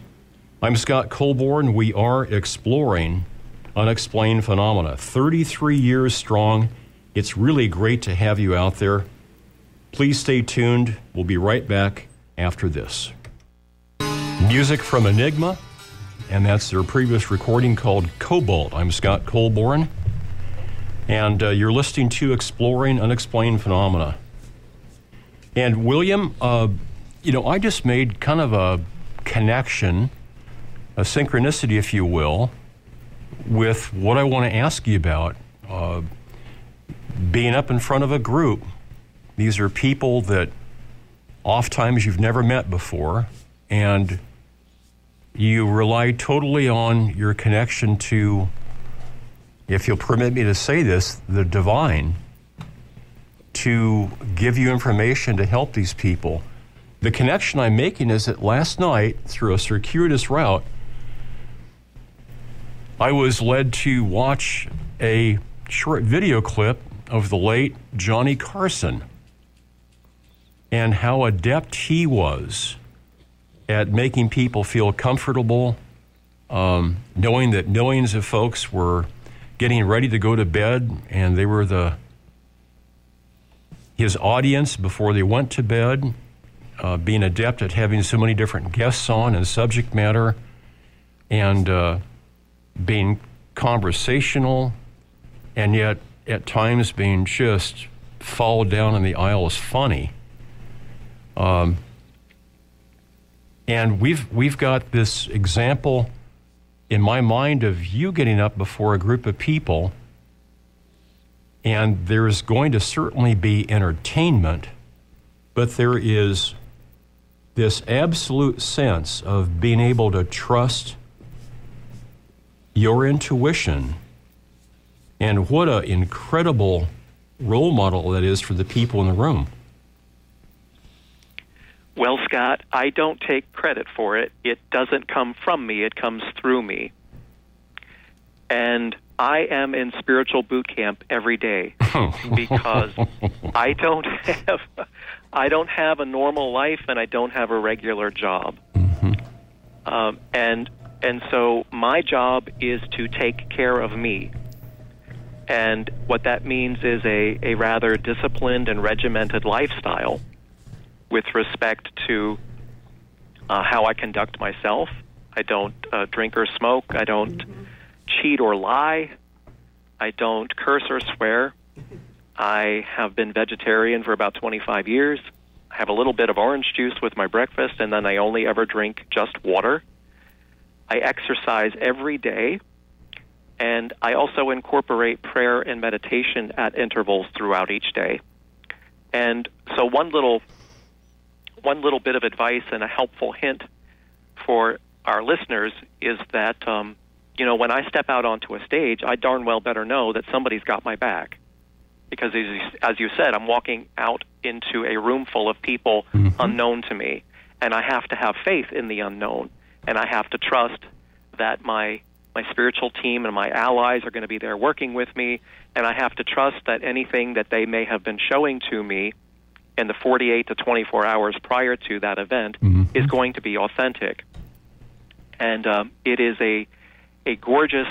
I'm Scott Colborn. We are exploring unexplained phenomena. 33 years strong. It's really great to have you out there. Please stay tuned. We'll be right back after this. Music from Enigma and that's their previous recording called Cobalt. I'm Scott Colborn, and uh, you're listening to Exploring Unexplained Phenomena. And William, uh, you know, I just made kind of a connection, a synchronicity, if you will, with what I want to ask you about. Uh, being up in front of a group, these are people that oftentimes you've never met before, and you rely totally on your connection to, if you'll permit me to say this, the divine to give you information to help these people. The connection I'm making is that last night, through a circuitous route, I was led to watch a short video clip of the late Johnny Carson and how adept he was at making people feel comfortable, um, knowing that millions of folks were getting ready to go to bed and they were the his audience before they went to bed, uh, being adept at having so many different guests on and subject matter, and uh, being conversational, and yet at times being just fall down in the aisle is funny. Um, and we've we've got this example in my mind of you getting up before a group of people and there's going to certainly be entertainment, but there is this absolute sense of being able to trust your intuition. And what an incredible role model that is for the people in the room. Well, Scott, I don't take credit for it. It doesn't come from me, it comes through me. And I am in spiritual boot camp every day because I don't have I don't have a normal life and I don't have a regular job. Mm-hmm. Um, and and so my job is to take care of me. And what that means is a, a rather disciplined and regimented lifestyle with respect to uh, how I conduct myself. I don't uh, drink or smoke. I don't mm-hmm. cheat or lie. I don't curse or swear. I have been vegetarian for about 25 years. I have a little bit of orange juice with my breakfast, and then I only ever drink just water. I exercise every day, and I also incorporate prayer and meditation at intervals throughout each day. And so, one little one little bit of advice and a helpful hint for our listeners is that um, you know when I step out onto a stage, I darn well better know that somebody's got my back because as you, as you said, I'm walking out into a room full of people mm-hmm. unknown to me, and I have to have faith in the unknown, and I have to trust that my my spiritual team and my allies are going to be there working with me, and I have to trust that anything that they may have been showing to me in the 48 to 24 hours prior to that event mm-hmm. is going to be authentic. And um, it is a, a gorgeous,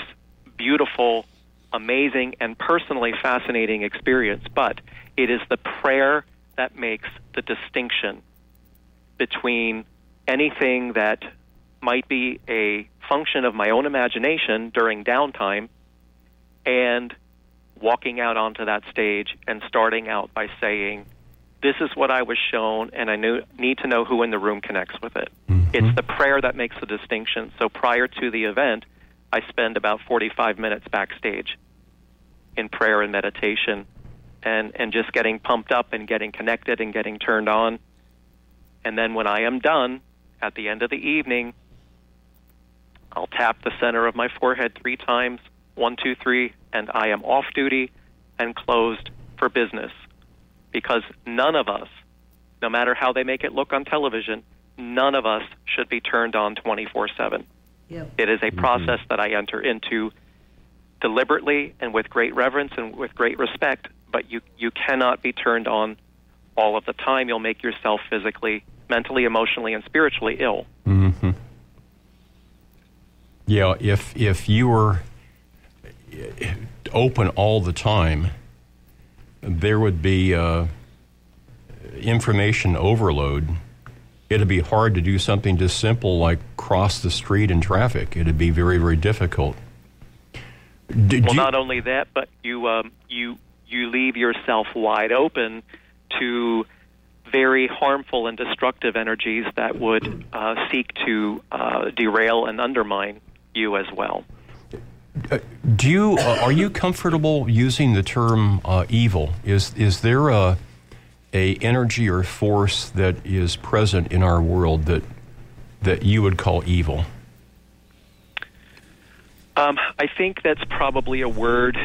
beautiful, amazing, and personally fascinating experience. But It is the prayer that makes the distinction between anything that might be a function of my own imagination during downtime and walking out onto that stage and starting out by saying, This is what I was shown, and I knew, need to know who in the room connects with it. Mm-hmm. It's the prayer that makes the distinction. So prior to the event, I spend about 45 minutes backstage in prayer and meditation and, and just getting pumped up and getting connected and getting turned on. And then when I am done, at the end of the evening, I'll tap the center of my forehead three times one, two, three, and I am off duty and closed for business. Because none of us, no matter how they make it look on television, none of us should be turned on 24 7. It is a mm-hmm. process that I enter into deliberately and with great reverence and with great respect, but you, you cannot be turned on all of the time. You'll make yourself physically, mentally, emotionally, and spiritually ill. Mm-hmm. Yeah, if if you were open all the time, there would be uh, information overload. It'd be hard to do something just simple like cross the street in traffic. It'd be very, very difficult. Did well, you... not only that, but you um, you you leave yourself wide open to very harmful and destructive energies that would uh, seek to uh, derail and undermine you as well. Uh, do you uh, are you comfortable using the term uh, evil? Is is there a a energy or force that is present in our world that that you would call evil? Um, I think that's probably a word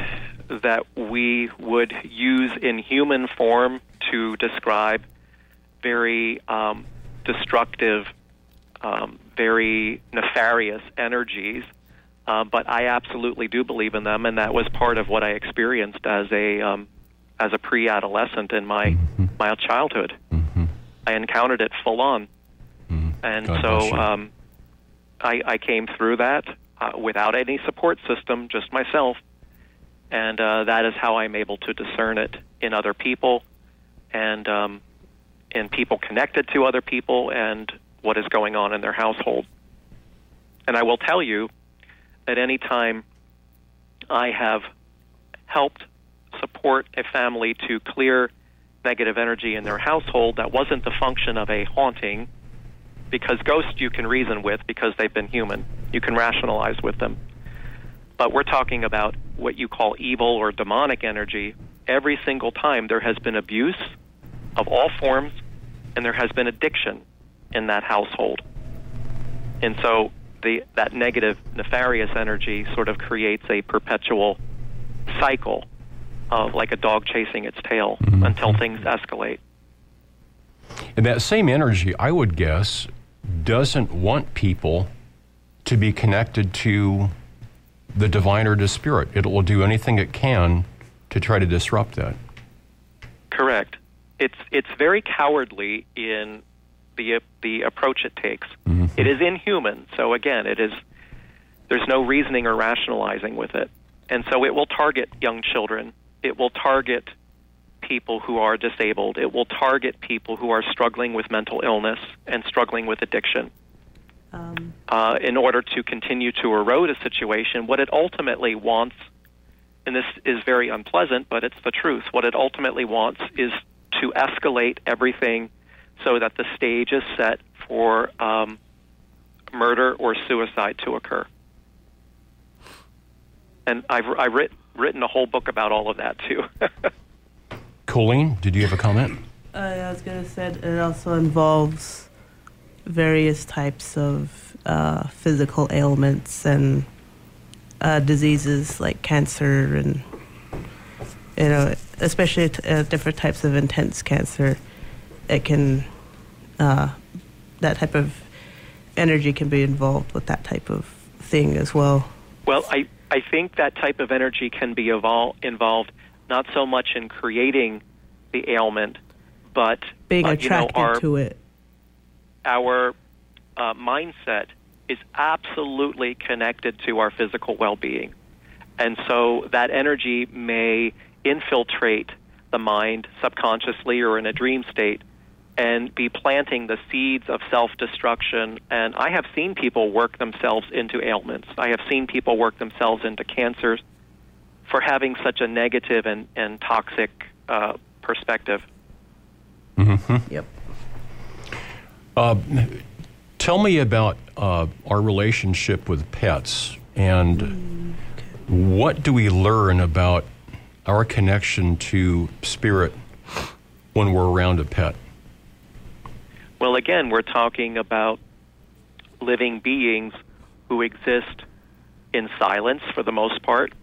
that we would use in human form to describe very um, destructive, um, very nefarious energies uh, but I absolutely do believe in them, and that was part of what I experienced as a um, as a pre-adolescent in my mm-hmm. my childhood. Mm-hmm. I encountered it full on, mm-hmm. and God so um, I, I came through that uh, without any support system, just myself, and uh, that is how I'm able to discern it in other people, and um, in people connected to other people, and what is going on in their household. And I will tell you at any time I have helped support a family to clear negative energy in their household that wasn't the function of a haunting because ghosts you can reason with because they've been human. You can rationalize with them. But we're talking about what you call evil or demonic energy. Every single time there has been abuse of all forms and there has been addiction in that household. And so the that negative nefarious energy sort of creates a perpetual cycle of like a dog chasing its tail mm-hmm. until things escalate. And that same energy, I would guess, doesn't want people to be connected to the divine or the spirit. It will do anything it can to try to disrupt that. Correct. It's it's very cowardly in the the approach it takes. Mm-hmm. It is inhuman. So again, it is there's no reasoning or rationalizing with it, and so it will target young children. It will target people who are disabled. It will target people who are struggling with mental illness and struggling with addiction. Um. Uh, in order to continue to erode a situation, what it ultimately wants, and this is very unpleasant, but it's the truth, what it ultimately wants is to escalate everything so that the stage is set for um, murder or suicide to occur. And I've, I've writ, written a whole book about all of that too. Colleen, did you have a comment? Uh, I was going to say it also involves various types of uh, physical ailments and uh, diseases like cancer and you know especially t- uh, different types of intense cancer it can uh, that type of energy can be involved with that type of thing as well. Well, I I think that type of energy can be evol- involved not so much in creating the ailment, but being uh, attracted you know, our, to it. Our uh, mindset is absolutely connected to our physical well-being, and so that energy may infiltrate the mind subconsciously or in a dream state and be planting the seeds of self destruction. And I have seen people work themselves into ailments. I have seen people work themselves into cancers for having such a negative and, and toxic uh, perspective. Mm-hmm. Yep. Uh, tell me about uh, our relationship with pets and what do we learn about our connection to spirit when we're around a pet? Well, again, we're talking about living beings who exist in silence for the most part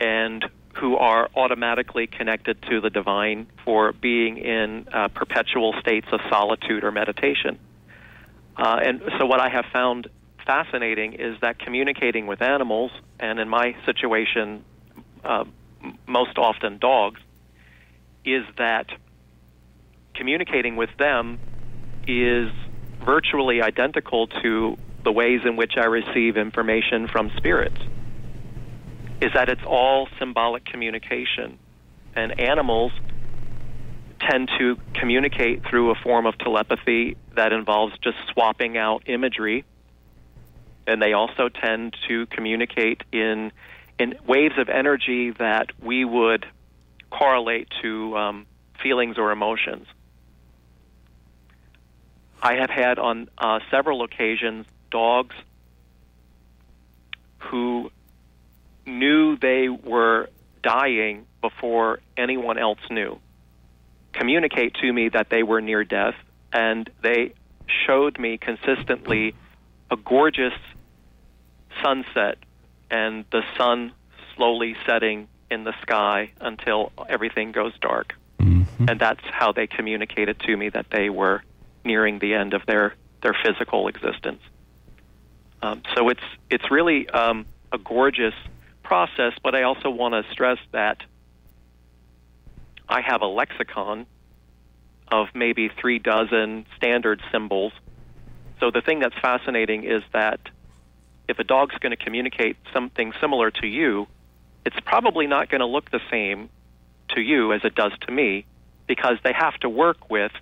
and who are automatically connected to the divine for being in uh, perpetual states of solitude or meditation. Uh, and so, what I have found fascinating is that communicating with animals, and in my situation, uh, most often dogs, is that communicating with them is virtually identical to the ways in which I receive information from spirits. Is that it's all symbolic communication. And animals tend to communicate through a form of telepathy that involves just swapping out imagery. And they also tend to communicate in, in waves of energy that we would correlate to um, feelings or emotions. I have had on uh, several occasions dogs who knew they were dying before anyone else knew communicate to me that they were near death, and they showed me consistently a gorgeous sunset and the sun slowly setting in the sky until everything goes dark. Mm-hmm. And that's how they communicated to me that they were nearing the end of their their physical existence. Um, so it's it's really um, a gorgeous process, but I also want to stress that I have a lexicon of maybe three dozen standard symbols. So the thing that's fascinating is that if a dog's going to communicate something similar to you, it's probably not going to look the same to you as it does to me because they have to work with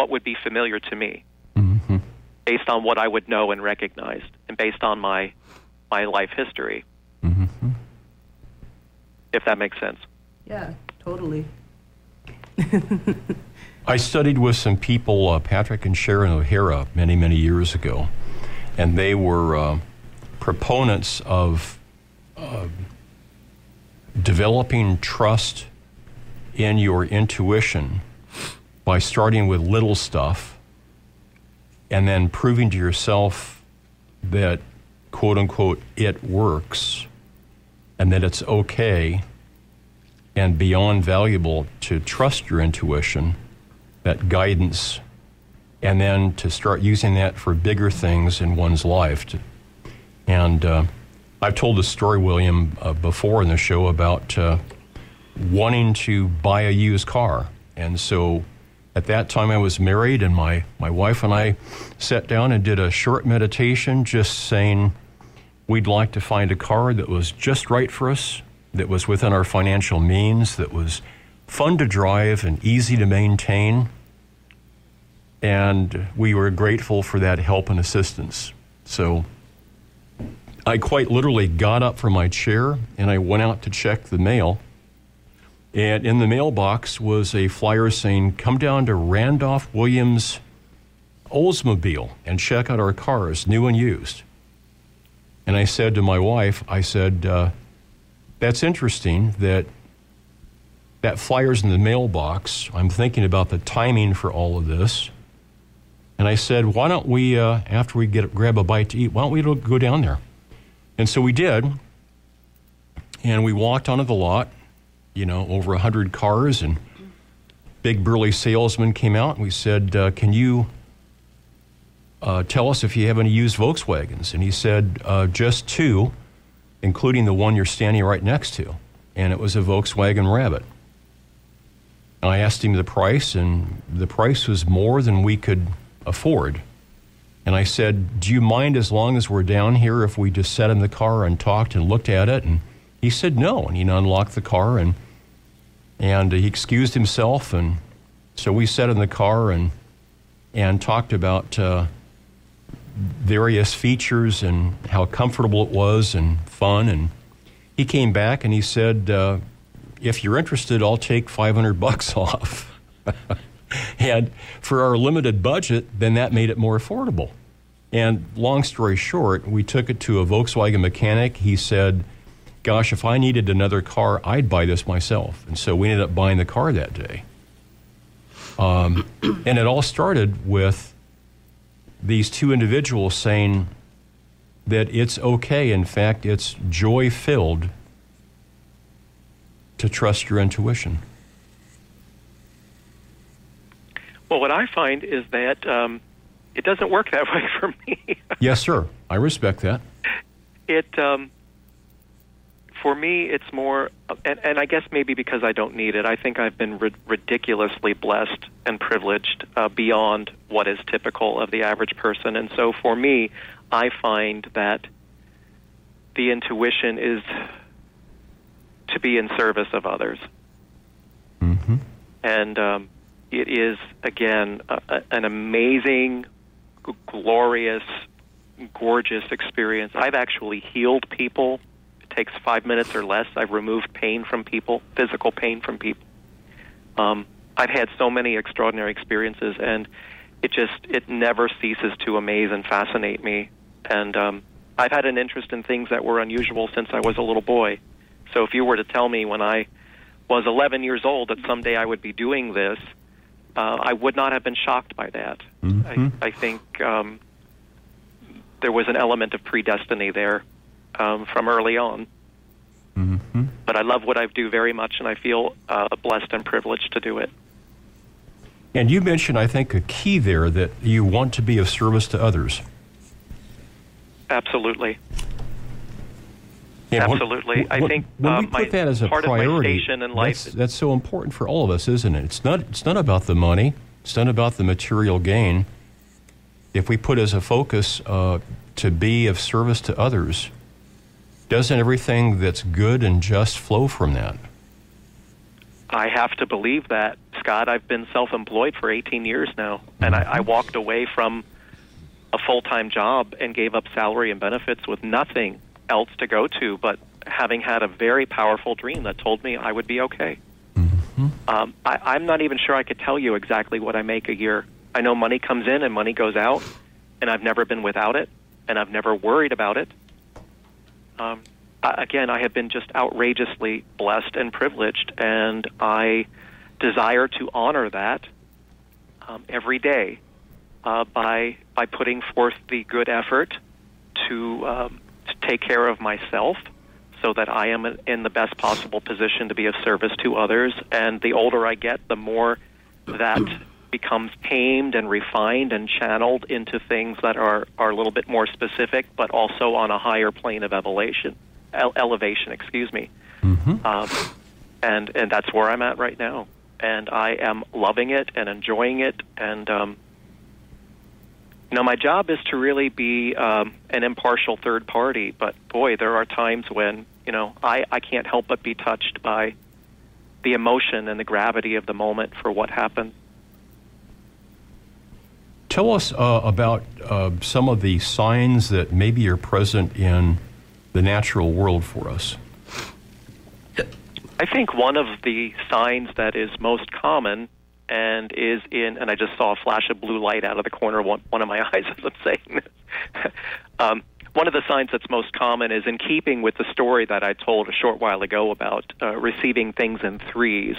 what would be familiar to me mm-hmm. based on what I would know and recognize and based on my my life history. Mm-hmm. If that makes sense. Yeah, totally. I studied with some people, uh, Patrick and Sharon O'Hara, many, many years ago, and they were uh, proponents of uh, developing trust in your intuition by starting with little stuff and then proving to yourself that, quote unquote, it works and that it's okay and beyond valuable to trust your intuition, that guidance, and then to start using that for bigger things in one's life. And uh, I've told the story, William, uh, before in the show about uh, wanting to buy a used car. And so at that time, I was married, and my, my wife and I sat down and did a short meditation just saying we'd like to find a car that was just right for us, that was within our financial means, that was fun to drive and easy to maintain. And we were grateful for that help and assistance. So I quite literally got up from my chair and I went out to check the mail. And in the mailbox was a flyer saying, Come down to Randolph Williams Oldsmobile and check out our cars, new and used. And I said to my wife, I said, uh, That's interesting that that flyer's in the mailbox. I'm thinking about the timing for all of this. And I said, Why don't we, uh, after we get grab a bite to eat, why don't we go down there? And so we did. And we walked onto the lot, you know, over 100 cars, and big burly salesman came out and we said, uh, Can you uh, tell us if you have any used Volkswagens? And he said, uh, Just two, including the one you're standing right next to. And it was a Volkswagen Rabbit. And I asked him the price, and the price was more than we could afford. And I said, Do you mind as long as we're down here if we just sat in the car and talked and looked at it? And he said no. And he unlocked the car and and he excused himself, and so we sat in the car and and talked about uh, various features and how comfortable it was and fun. And he came back and he said, uh, "If you're interested, I'll take 500 bucks off." and for our limited budget, then that made it more affordable. And long story short, we took it to a Volkswagen mechanic. He said, Gosh, if I needed another car, I'd buy this myself. And so we ended up buying the car that day. Um, and it all started with these two individuals saying that it's okay. In fact, it's joy filled to trust your intuition. Well, what I find is that um, it doesn't work that way for me. yes, sir. I respect that. It um, for me, it's more, and, and, I guess maybe because I don't need it. I think I've been ri- ridiculously blessed and privileged uh, beyond what is typical of the average person. And so for me, I find that the intuition is to be in service of others. Mm-hmm. And um, it is, again, a, a, an amazing, g- glorious, gorgeous experience. I've actually healed people takes five minutes or less. I've removed pain from people, physical pain from people. Um, I've had so many extraordinary experiences, and it just it never ceases to amaze and fascinate me. And um, I've had an interest in things that were unusual since I was a little boy. So if you were to tell me when I was 11 years old that someday I would be doing this, uh, I would not have been shocked by that. Mm-hmm. I, I think um, there was an element of predestiny there um, from early on. Mm-hmm. But I love what I do very much, and I feel uh, blessed and privileged to do it. And you mentioned, I think, a key there that you want to be of service to others. Absolutely. Absolutely. When, I think when uh, we put my, that as a part priority, of my station in life. that's, that's so important for all of us, isn't it? It's not. It's not about the money. It's not about the material gain. If we put as a focus uh, to be of service to others, doesn't everything that's good and just flow from that? I have to believe that, Scott. I've been self employed for 18 years now, and I, I walked away from a full time job and gave up salary and benefits with nothing else to go to but having had a very powerful dream that told me I would be okay. Mm-hmm. Um, I, I'm not even sure I could tell you exactly what I make a year. I know money comes in and money goes out, and I've never been without it, and I've never worried about it. Um, again, I have been just outrageously blessed and privileged, and I desire to honor that um, every day uh, by by putting forth the good effort to um, to take care of myself, so that I am in the best possible position to be of service to others. And the older I get, the more that becomes tamed and refined and channeled into things that are, are a little bit more specific, but also on a higher plane of elevation. Ele- elevation, excuse me. Mm-hmm. Um, and and that's where I'm at right now. And I am loving it and enjoying it. And um, you know, my job is to really be um, an impartial third party. But boy, there are times when you know I I can't help but be touched by the emotion and the gravity of the moment for what happened. Tell us uh, about uh, some of the signs that maybe are present in the natural world for us. I think one of the signs that is most common and is in, and I just saw a flash of blue light out of the corner of one, one of my eyes as I'm saying this. um, one of the signs that's most common is in keeping with the story that I told a short while ago about uh, receiving things in threes.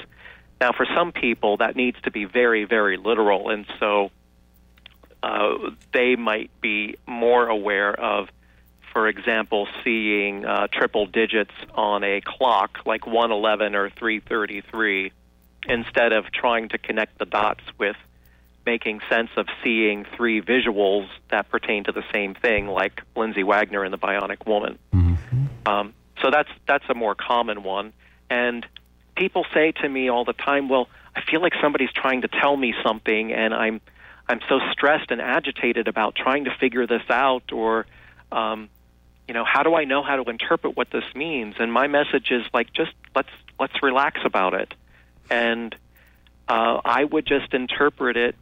Now, for some people, that needs to be very, very literal, and so uh, they might be more aware of, for example, seeing uh, triple digits on a clock like 111 or 333 instead of trying to connect the dots with making sense of seeing three visuals that pertain to the same thing, like Lindsay Wagner and the Bionic Woman. Mm-hmm. Um, so that's that's a more common one. And people say to me all the time, "Well, I feel like somebody's trying to tell me something, and I'm I'm so stressed and agitated about trying to figure this out, or um, you know, how do I know how to interpret what this means?" And my message is like, just let's let's relax about it And uh, I would just interpret it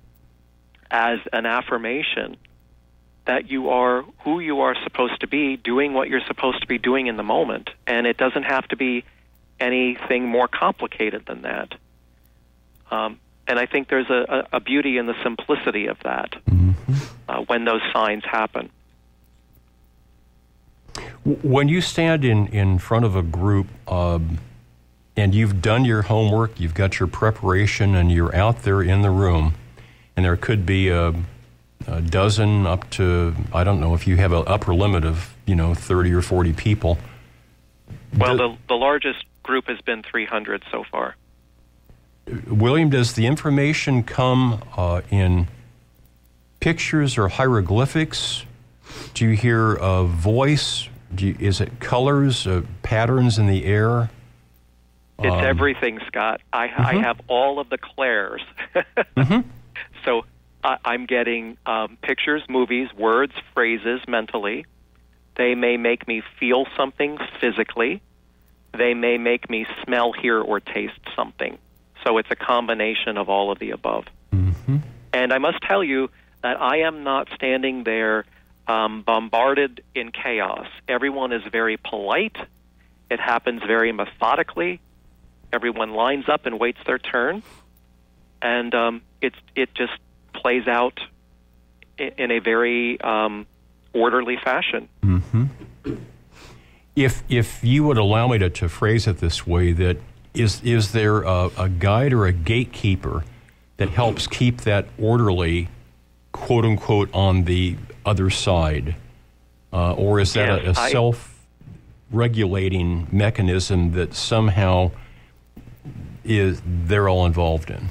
as an affirmation that you are who you are supposed to be, doing what you're supposed to be doing in the moment. And it doesn't have to be anything more complicated than that. Um, and I think there's a, a, beauty in the simplicity of that mm-hmm. uh, when those signs happen. When you stand in, in front of a group um, and you've done your homework, you've got your preparation, and you're out there in the room, and there could be a, a dozen up to, I don't know if you have an upper limit of, you know, 30 or 40 people. Well, the, the largest group has been 300 so far. William, does the information come uh, in pictures or hieroglyphics? Do you hear a voice? You, is it colors, uh, patterns in the air? It's um, everything, Scott. I, mm-hmm. I, have all of the clairs. mm-hmm. So uh, I'm getting um, pictures, movies, words, phrases mentally. They may make me feel something physically. They may make me smell, hear, or taste something. So it's a combination of all of the above. Mm-hmm. And I must tell you that I am not standing there um, bombarded in chaos. Everyone is very polite. It happens very methodically. Everyone lines up and waits their turn, and um, it it just plays out in, in a very um, orderly fashion. Mm-hmm. If if you would allow me to, to phrase it this way, that is is there a, a guide or a gatekeeper that helps keep that orderly, quote unquote, on the other side, uh, or is that yes, a, a I, self-regulating mechanism that somehow is they're all involved in?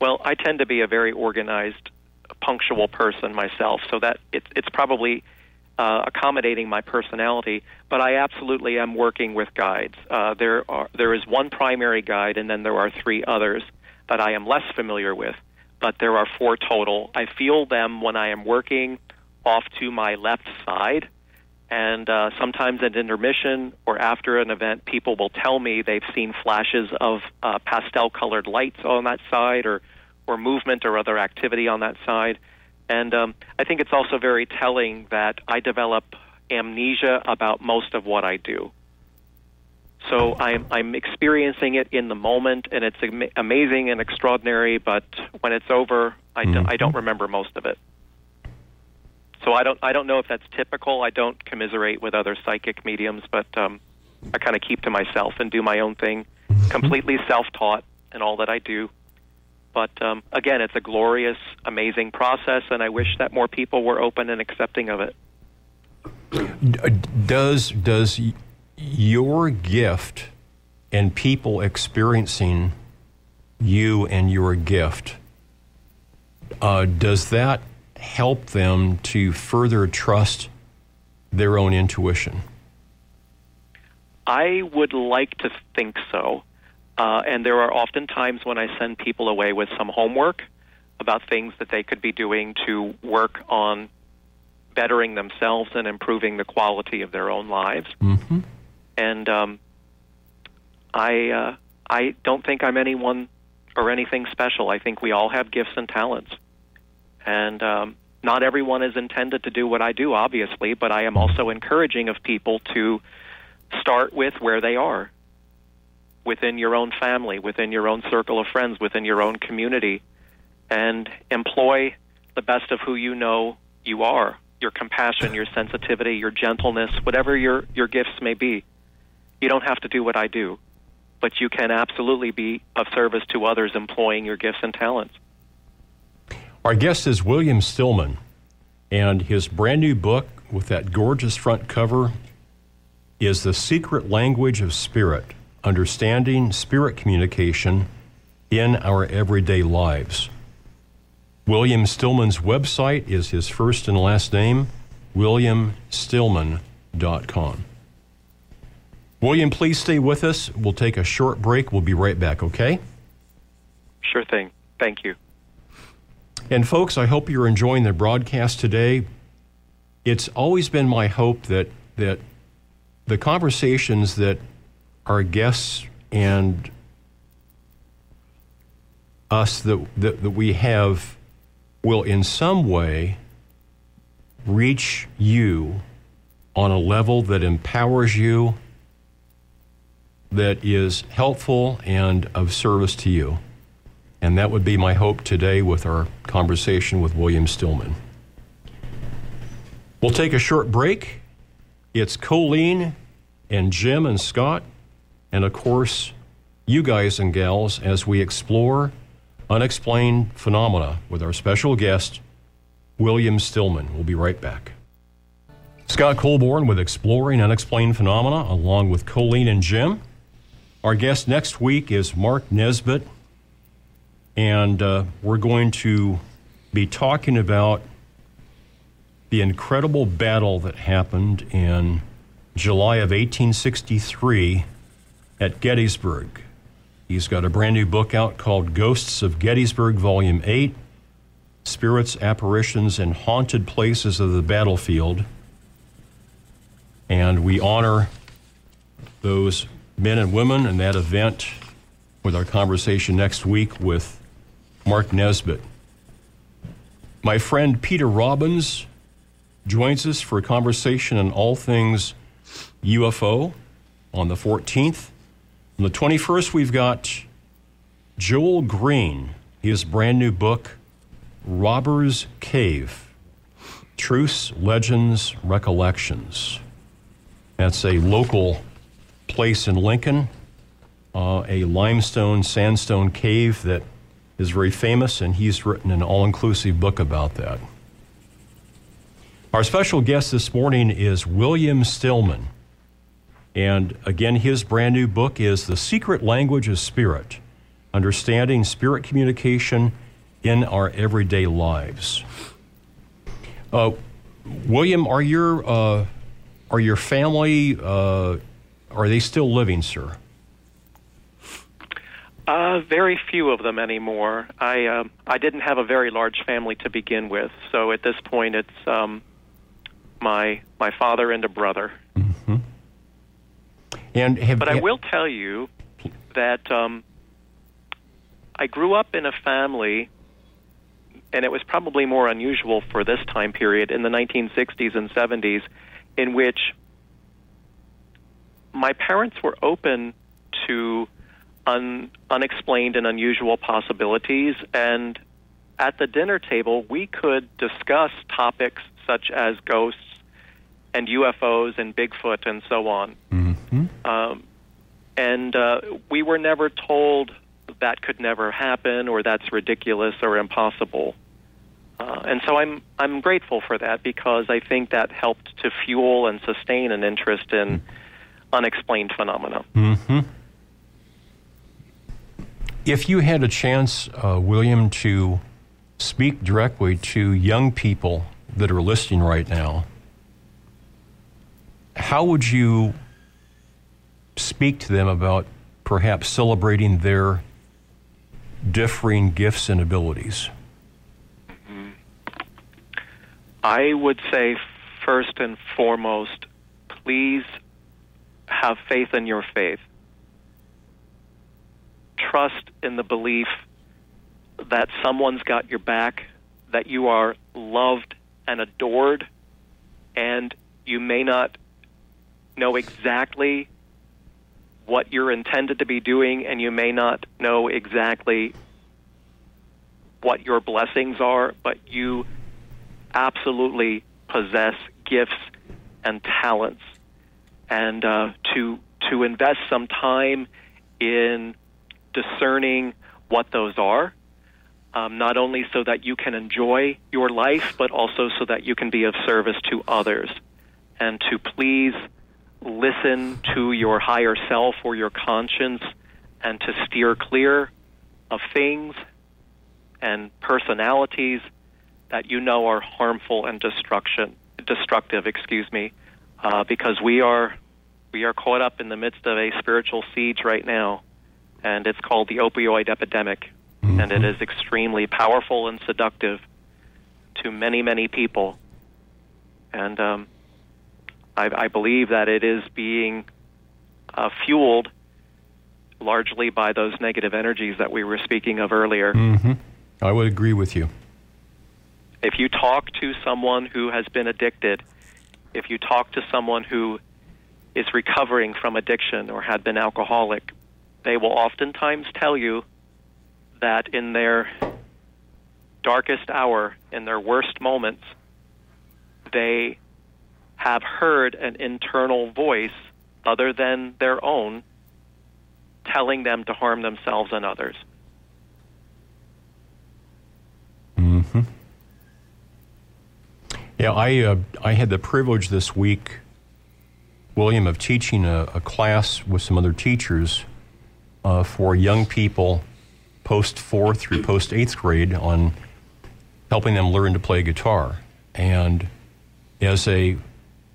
Well, I tend to be a very organized, punctual person myself, so that it's it's probably uh, accommodating my personality. But I absolutely am working with guides. Uh, there are there is one primary guide, and then there are three others that I am less familiar with. But there are four total. I feel them when I am working off to my left side. And uh, sometimes at intermission or after an event, people will tell me they've seen flashes of uh, pastel colored lights on that side or, or movement or other activity on that side. And um, I think it's also very telling that I develop amnesia about most of what I do. So I'm, I'm experiencing it in the moment, and it's am- amazing and extraordinary. But when it's over, I, mm-hmm. do, I don't remember most of it. So I don't I don't know if that's typical. I don't commiserate with other psychic mediums, but um, I kind of keep to myself and do my own thing, mm-hmm. completely self-taught in all that I do. But um, again, it's a glorious, amazing process, and I wish that more people were open and accepting of it. Does does your gift and people experiencing you and your gift uh, does that help them to further trust their own intuition? I would like to think so. Uh, and there are often times when I send people away with some homework about things that they could be doing to work on bettering themselves and improving the quality of their own lives. Mm-hmm. And um, I, uh, I don't think I'm anyone or anything special. I think we all have gifts and talents. And um, not everyone is intended to do what I do, obviously, but I am also encouraging of people to start with where they are within your own family, within your own circle of friends, within your own community, and employ the best of who you know you are your compassion, your sensitivity, your gentleness, whatever your, your gifts may be. You don't have to do what I do, but you can absolutely be of service to others employing your gifts and talents. Our guest is William Stillman, and his brand new book with that gorgeous front cover is The Secret Language of Spirit Understanding Spirit Communication in Our Everyday Lives. William Stillman's website is his first and last name, williamstillman.com. William, please stay with us. We'll take a short break. We'll be right back, okay? Sure thing. Thank you. And folks, I hope you're enjoying the broadcast today. It's always been my hope that that the conversations that our guests and us that, that, that we have will in some way reach you on a level that empowers you, that is helpful and of service to you. And that would be my hope today with our conversation with William Stillman. We'll take a short break. It's Colleen and Jim and Scott, and of course, you guys and gals as we explore unexplained phenomena with our special guest, William Stillman. We'll be right back. Scott Colborn with Exploring Unexplained Phenomena, along with Colleen and Jim. Our guest next week is Mark Nesbitt, and uh, we're going to be talking about the incredible battle that happened in July of 1863 at Gettysburg. He's got a brand new book out called Ghosts of Gettysburg, Volume 8 Spirits, Apparitions, and Haunted Places of the Battlefield. And we honor those men and women in that event with our conversation next week with Mark Nesbitt. My friend Peter Robbins joins us for a conversation on all things UFO on the 14th. On the 21st, we've got Joel Green, his brand new book, Robber's Cave Truths, Legends, Recollections. That's a local place in Lincoln, uh, a limestone, sandstone cave that is very famous, and he's written an all inclusive book about that. Our special guest this morning is William Stillman. And again, his brand new book is The Secret Language of Spirit Understanding Spirit Communication in Our Everyday Lives. Uh, William, are your uh, are your family, uh, are they still living, sir? Uh, very few of them anymore. I uh, I didn't have a very large family to begin with, so at this point it's um, my my father and a brother. Mm-hmm. And have, but I will tell you that um, I grew up in a family, and it was probably more unusual for this time period in the 1960s and 70s in which my parents were open to un, unexplained and unusual possibilities, and at the dinner table, we could discuss topics such as ghosts and UFOs and Bigfoot and so on. Mm-hmm. Um, and uh, we were never told that could never happen or that's ridiculous or impossible. Uh, and so I'm I'm grateful for that because I think that helped to fuel and sustain an interest in unexplained phenomena. Mm-hmm. If you had a chance, uh, William, to speak directly to young people that are listening right now, how would you speak to them about perhaps celebrating their differing gifts and abilities? Mm-hmm. I would say, first and foremost, please have faith in your faith. Trust in the belief that someone's got your back, that you are loved and adored, and you may not know exactly what you're intended to be doing, and you may not know exactly what your blessings are, but you absolutely possess gifts and talents, and uh, to to invest some time in discerning what those are, um, not only so that you can enjoy your life, but also so that you can be of service to others, and to please listen to your higher self or your conscience, and to steer clear of things and personalities that you know are harmful and destruction destructive, excuse me, uh, because we are we are caught up in the midst of a spiritual siege right now, and it's called the opioid epidemic, mm-hmm. and it is extremely powerful and seductive to many many people, and um, I, I believe that it is being uh, fueled largely by those negative energies that we were speaking of earlier. Mm-hmm. I would agree with you. If you talk to someone who has been addicted, if you talk to someone who is recovering from addiction or had been alcoholic, they will oftentimes tell you that in their darkest hour, in their worst moments, they have heard an internal voice other than their own telling them to harm themselves and others. Mm-hmm. Yeah, I uh, I had the privilege this week, William, of teaching a, a class with some other teachers uh, for young people post fourth through post eighth grade on helping them learn to play guitar. And as a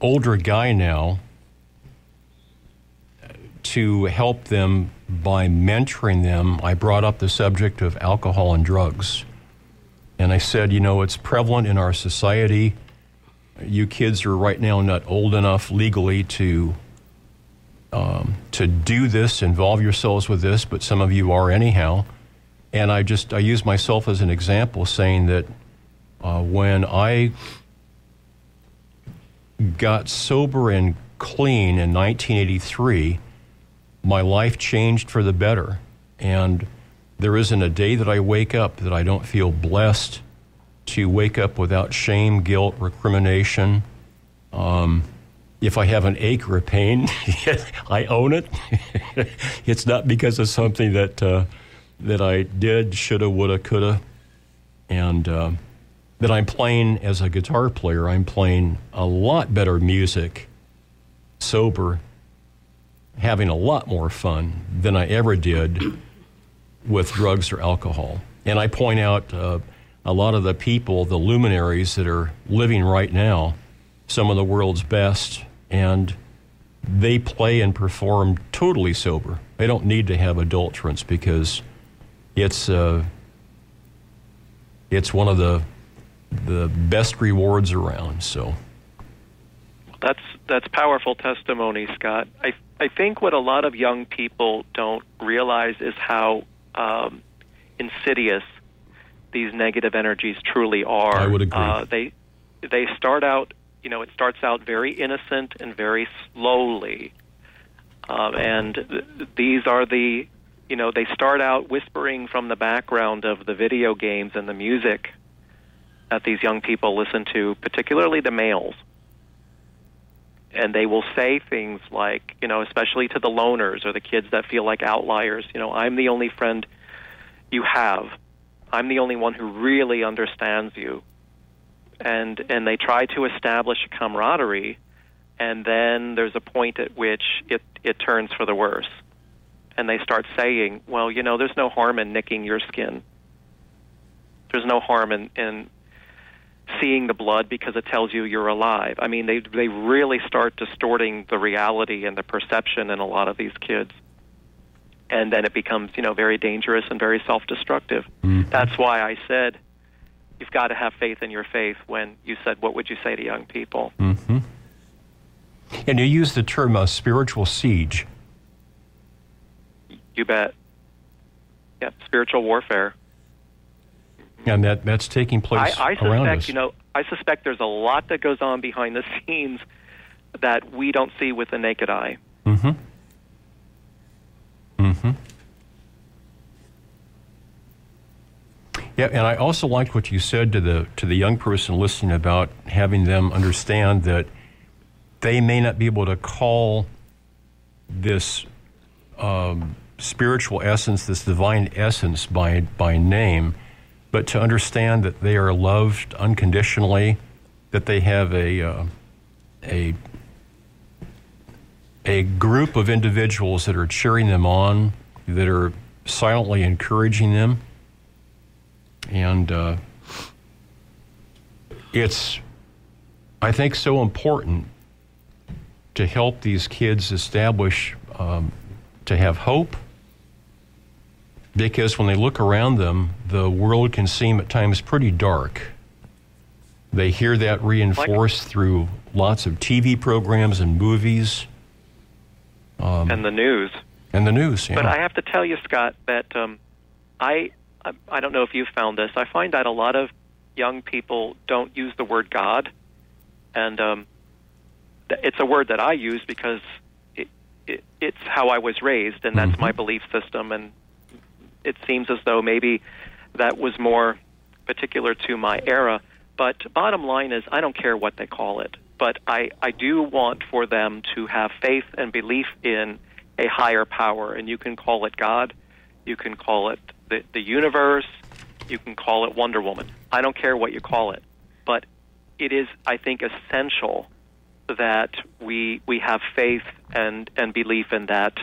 older guy now, to help them by mentoring them, I brought up the subject of alcohol and drugs. And I said, you know, it's prevalent in our society. You kids are right now not old enough legally to um, to do this, involve yourselves with this, but some of you are anyhow. And I just I use myself as an example, saying that uh, when I got sober and clean in 1983, my life changed for the better. And there isn't a day that I wake up that I don't feel blessed to wake up without shame, guilt, recrimination. Um, if I have an ache or a pain, I own it. it's not because of something that uh, that I did, shoulda, woulda, coulda, and uh, that I'm playing as a guitar player. I'm playing a lot better music, sober, having a lot more fun than I ever did with drugs or alcohol. And I point out uh, a lot of the people, the luminaries that are living right now, some of the world's best, and they play and perform totally sober. They don't need to have adulterants because it's uh, it's one of the the best rewards around. So that's that's powerful testimony, Scott. I I think what a lot of young people don't realize is how um, insidious these negative energies truly are. I would agree. Uh, they they start out, you know, it starts out very innocent and very slowly, um, and th- these are the, you know, they start out whispering from the background of the video games and the music that these young people listen to, particularly the males and they will say things like, you know, especially to the loners or the kids that feel like outliers, you know, I'm the only friend you have. I'm the only one who really understands you. And and they try to establish a camaraderie and then there's a point at which it it turns for the worse. And they start saying, well, you know, there's no harm in nicking your skin. There's no harm in, in seeing the blood because it tells you you're alive. I mean, they they really start distorting the reality and the perception in a lot of these kids. And then it becomes, you know, very dangerous and very self-destructive. Mm-hmm. That's why I said you've got to have faith in your faith when you said what would you say to young people? Mm-hmm. And you use the term uh, spiritual siege. You bet. Yeah, spiritual warfare and that that's taking place I, I suspect, around us. You know, I suspect there's a lot that goes on behind the scenes that we don't see with the naked eye. Mm-hmm. Mm-hmm. Yeah, and I also liked what you said to the to the young person listening about having them understand that they may not be able to call this um, spiritual essence, this divine essence, by by name, but to understand that they are loved unconditionally, that they have a uh, a a group of individuals that are cheering them on, that are silently encouraging them, and uh, it's I think so important to help these kids establish um, to have hope because when they look around them, the world can seem at times pretty dark. They hear that reinforced like, through lots of TV programs and movies. Um, and the news. And the news, yeah. But I have to tell you, Scott, that um, I I don't know if you've found this. I find that a lot of young people don't use the word God, and um, it's a word that I use because it, it, it's how I was raised, and that's Mhm. my belief system. And it seems as though maybe that was more particular to my era. But bottom line is, I don't care what they call it. But I, I do want for them to have faith and belief in a higher power. And you can call it God, you can call it the, the universe, you can call it Wonder Woman. I don't care what you call it. But it is, I think, essential that we, we have faith and, and belief in that,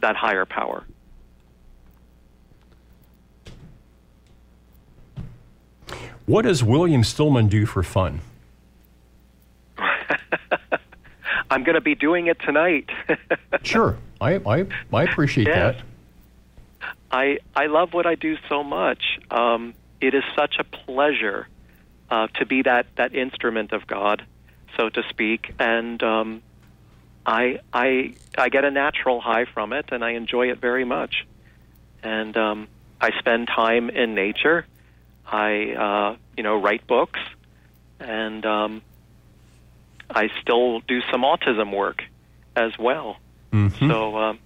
that higher power. What does William Stillman do for fun? I'm going to be doing it tonight. Sure, I, I, I appreciate Yes. that. I I love what I do so much. Um, it is such a pleasure uh, to be that that instrument of God, so to speak, and um, I I I get a natural high from it, and I enjoy it very much. And um, I spend time in nature. I uh, you know write books, and um, I still do some autism work as well. Mhm. So um,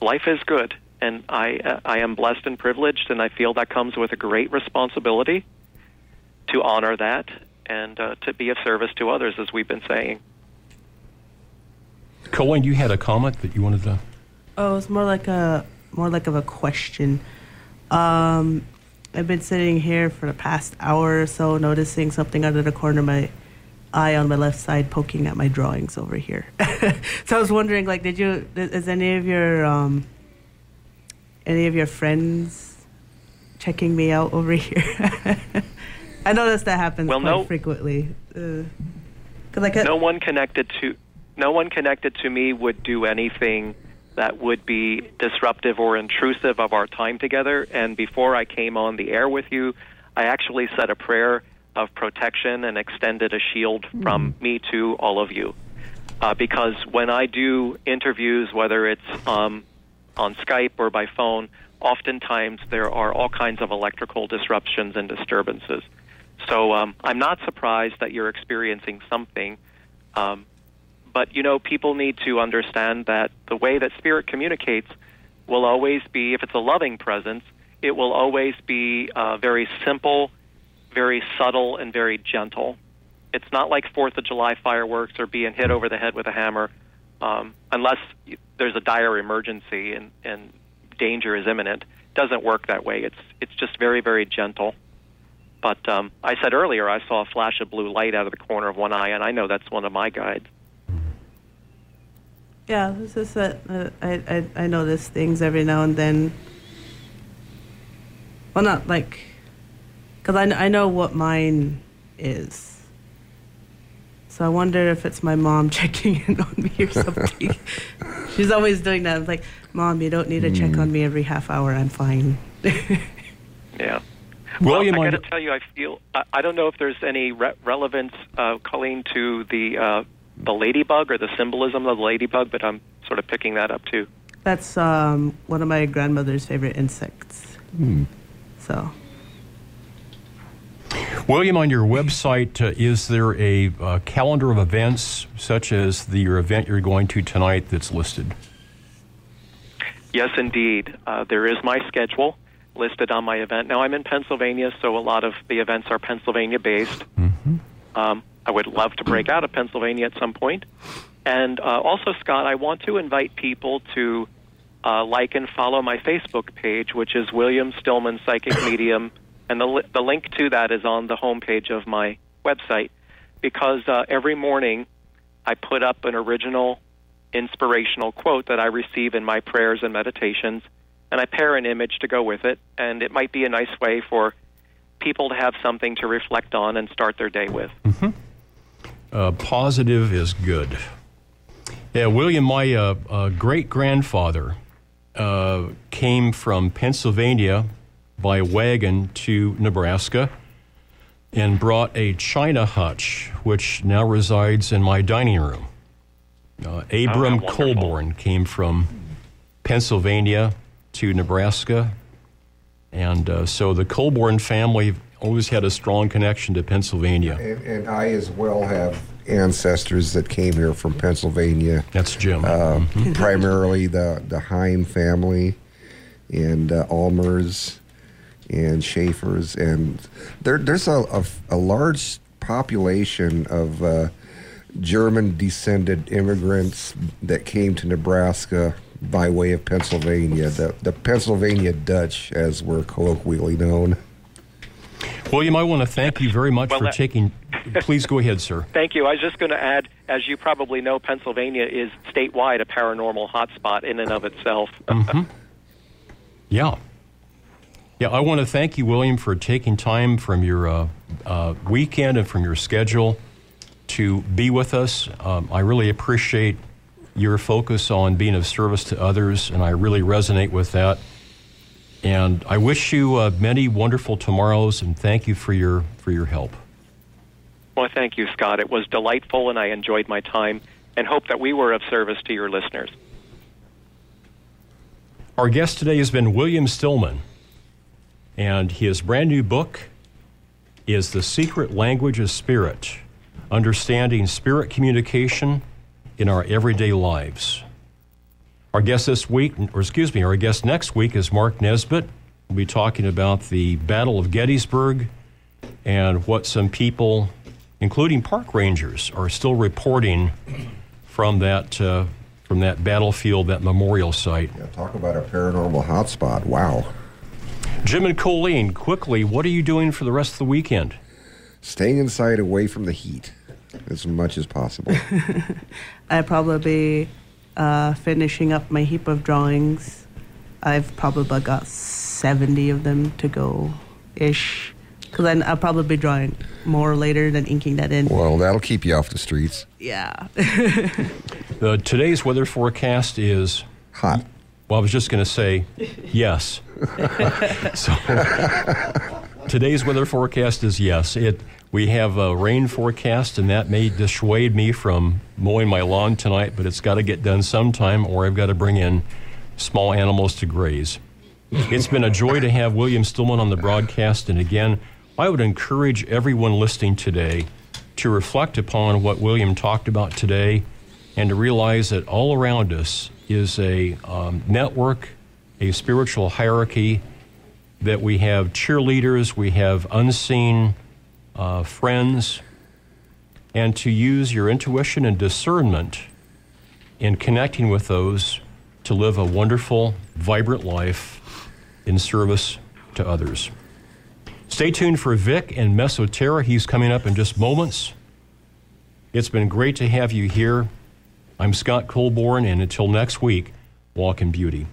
life is good, and I uh, I am blessed and privileged, and I feel that comes with a great responsibility to honor that and uh, to be of service to others, as we've been saying. Colleen, you had a comment that you wanted to. Oh, it's more like a more like of a question. Um, I've been sitting here for the past hour or so, noticing something out of the corner of my eye on my left side, poking at my drawings over here. so I was wondering, like, did you? Is any of your um, any of your friends checking me out over here? I notice that happens Well, quite no. frequently. Uh 'cause like I- No one connected to no one connected to me would do anything that would be disruptive or intrusive of our time together. And before I came on the air with you, I actually said a prayer of protection and extended a shield from me to all of you. Uh, because when I do interviews, whether it's um, on Skype or by phone, oftentimes there are all kinds of electrical disruptions and disturbances. So um, I'm not surprised that you're experiencing something. Um, but you know, people need to understand that the way that spirit communicates will always be, if it's a loving presence, it will always be uh, very simple, very subtle, and very gentle. It's not like Fourth of July fireworks or being hit over the head with a hammer, um, unless there's a dire emergency and, and danger is imminent. It doesn't work that way. It's it's just very very gentle. But um, I said earlier I saw a flash of blue light out of the corner of one eye, and I know that's one of my guides. Yeah, it's just that uh, I, I I notice things every now and then. Well, not like, because I, I know what mine is. So I wonder if it's my mom checking in on me or something. She's always doing that. I'm like, Mom, you don't need to check on me every half hour. I'm fine. Yeah. William, well, I I got to tell you, I feel I, I don't know if there's any re- relevance, uh, Colleen, to the uh, the ladybug or the symbolism of the ladybug, but I'm sort of picking that up too. That's um, one of my grandmother's favorite insects. So William, on your website, uh, is there a uh, calendar of events such as the your event you're going to tonight that's listed? Yes, indeed. Uh, there is my schedule listed on my event. Now, I'm in Pennsylvania, so a lot of the events are Pennsylvania based. Um, I would love to break out of Pennsylvania at some point. And uh, also, Scott, I want to invite people to uh, like and follow my Facebook page, which is William Stillman Psychic Medium. And the, li- the link to that is on the homepage of my website because uh, every morning I put up an original inspirational quote that I receive in my prayers and meditations, and I pair an image to go with it. And it might be a nice way for people to have something to reflect on and start their day with. Uh, positive is good. Yeah, William, my uh, uh, great grandfather uh, came from Pennsylvania by wagon to Nebraska and brought a china hutch, which now resides in my dining room. Uh, Abram Oh, Colborn came from Pennsylvania to Nebraska. And uh, so the Colborn family always had a strong connection to Pennsylvania. And, and I as well have ancestors that came here from Pennsylvania. That's Jim. Uh, primarily the the Heim family and uh, Almers and Schaefer's, and there, there's a, a, a large population of uh, German descended immigrants that came to Nebraska by way of Pennsylvania, the, the Pennsylvania Dutch, as we're colloquially known. William, I want to thank you very much Well, for that- taking. Please go ahead, sir. Thank you. I was just going to add, as you probably know, Pennsylvania is statewide a paranormal hotspot in and of itself. Yeah. Yeah, I want to thank you, William, for taking time from your uh, uh, weekend and from your schedule to be with us. Um, I really appreciate your focus on being of service to others, and I really resonate with that. And I wish you uh, many wonderful tomorrows, and thank you for your for your help. Well, thank you, Scott. It was delightful, and I enjoyed my time, and hope that we were of service to your listeners. Our guest today has been William Stillman, and his brand new book is The Secret Language of Spirit Understanding Spirit Communication in Our Everyday Lives. Our guest this week, or excuse me, our guest next week is Mark Nesbitt. We'll be talking about the Battle of Gettysburg and what some people, including park rangers, are still reporting from that, uh, from that battlefield, that memorial site. Yeah, talk about a paranormal hotspot. Wow. Jim and Colleen, quickly, what are you doing for the rest of the weekend? Staying inside away from the heat as much as possible. I'd probably be uh, finishing up my heap of drawings. I've probably got 70 of them to go ish. Because then I'll probably be drawing more later than inking that in. well, that'll keep you off the streets. Yeah. The, today's weather forecast is, Hot. well, I was just going to say yes. so, today's weather forecast is yes. It we have a rain forecast, and that may dissuade me from mowing my lawn tonight, but it's got to get done sometime, or I've got to bring in small animals to graze. It's been a joy to have William Stillman on the broadcast, and again, I would encourage everyone listening today to reflect upon what William talked about today and to realize that all around us is a um, network, a spiritual hierarchy, that we have cheerleaders, we have unseen uh, friends, and to use your intuition and discernment in connecting with those to live a wonderful, vibrant life in service to others. Stay tuned for Vic and Mesoterra. He's coming up in just moments. It's been great to have you here. I'm Scott Colborn, and until next week, walk in beauty.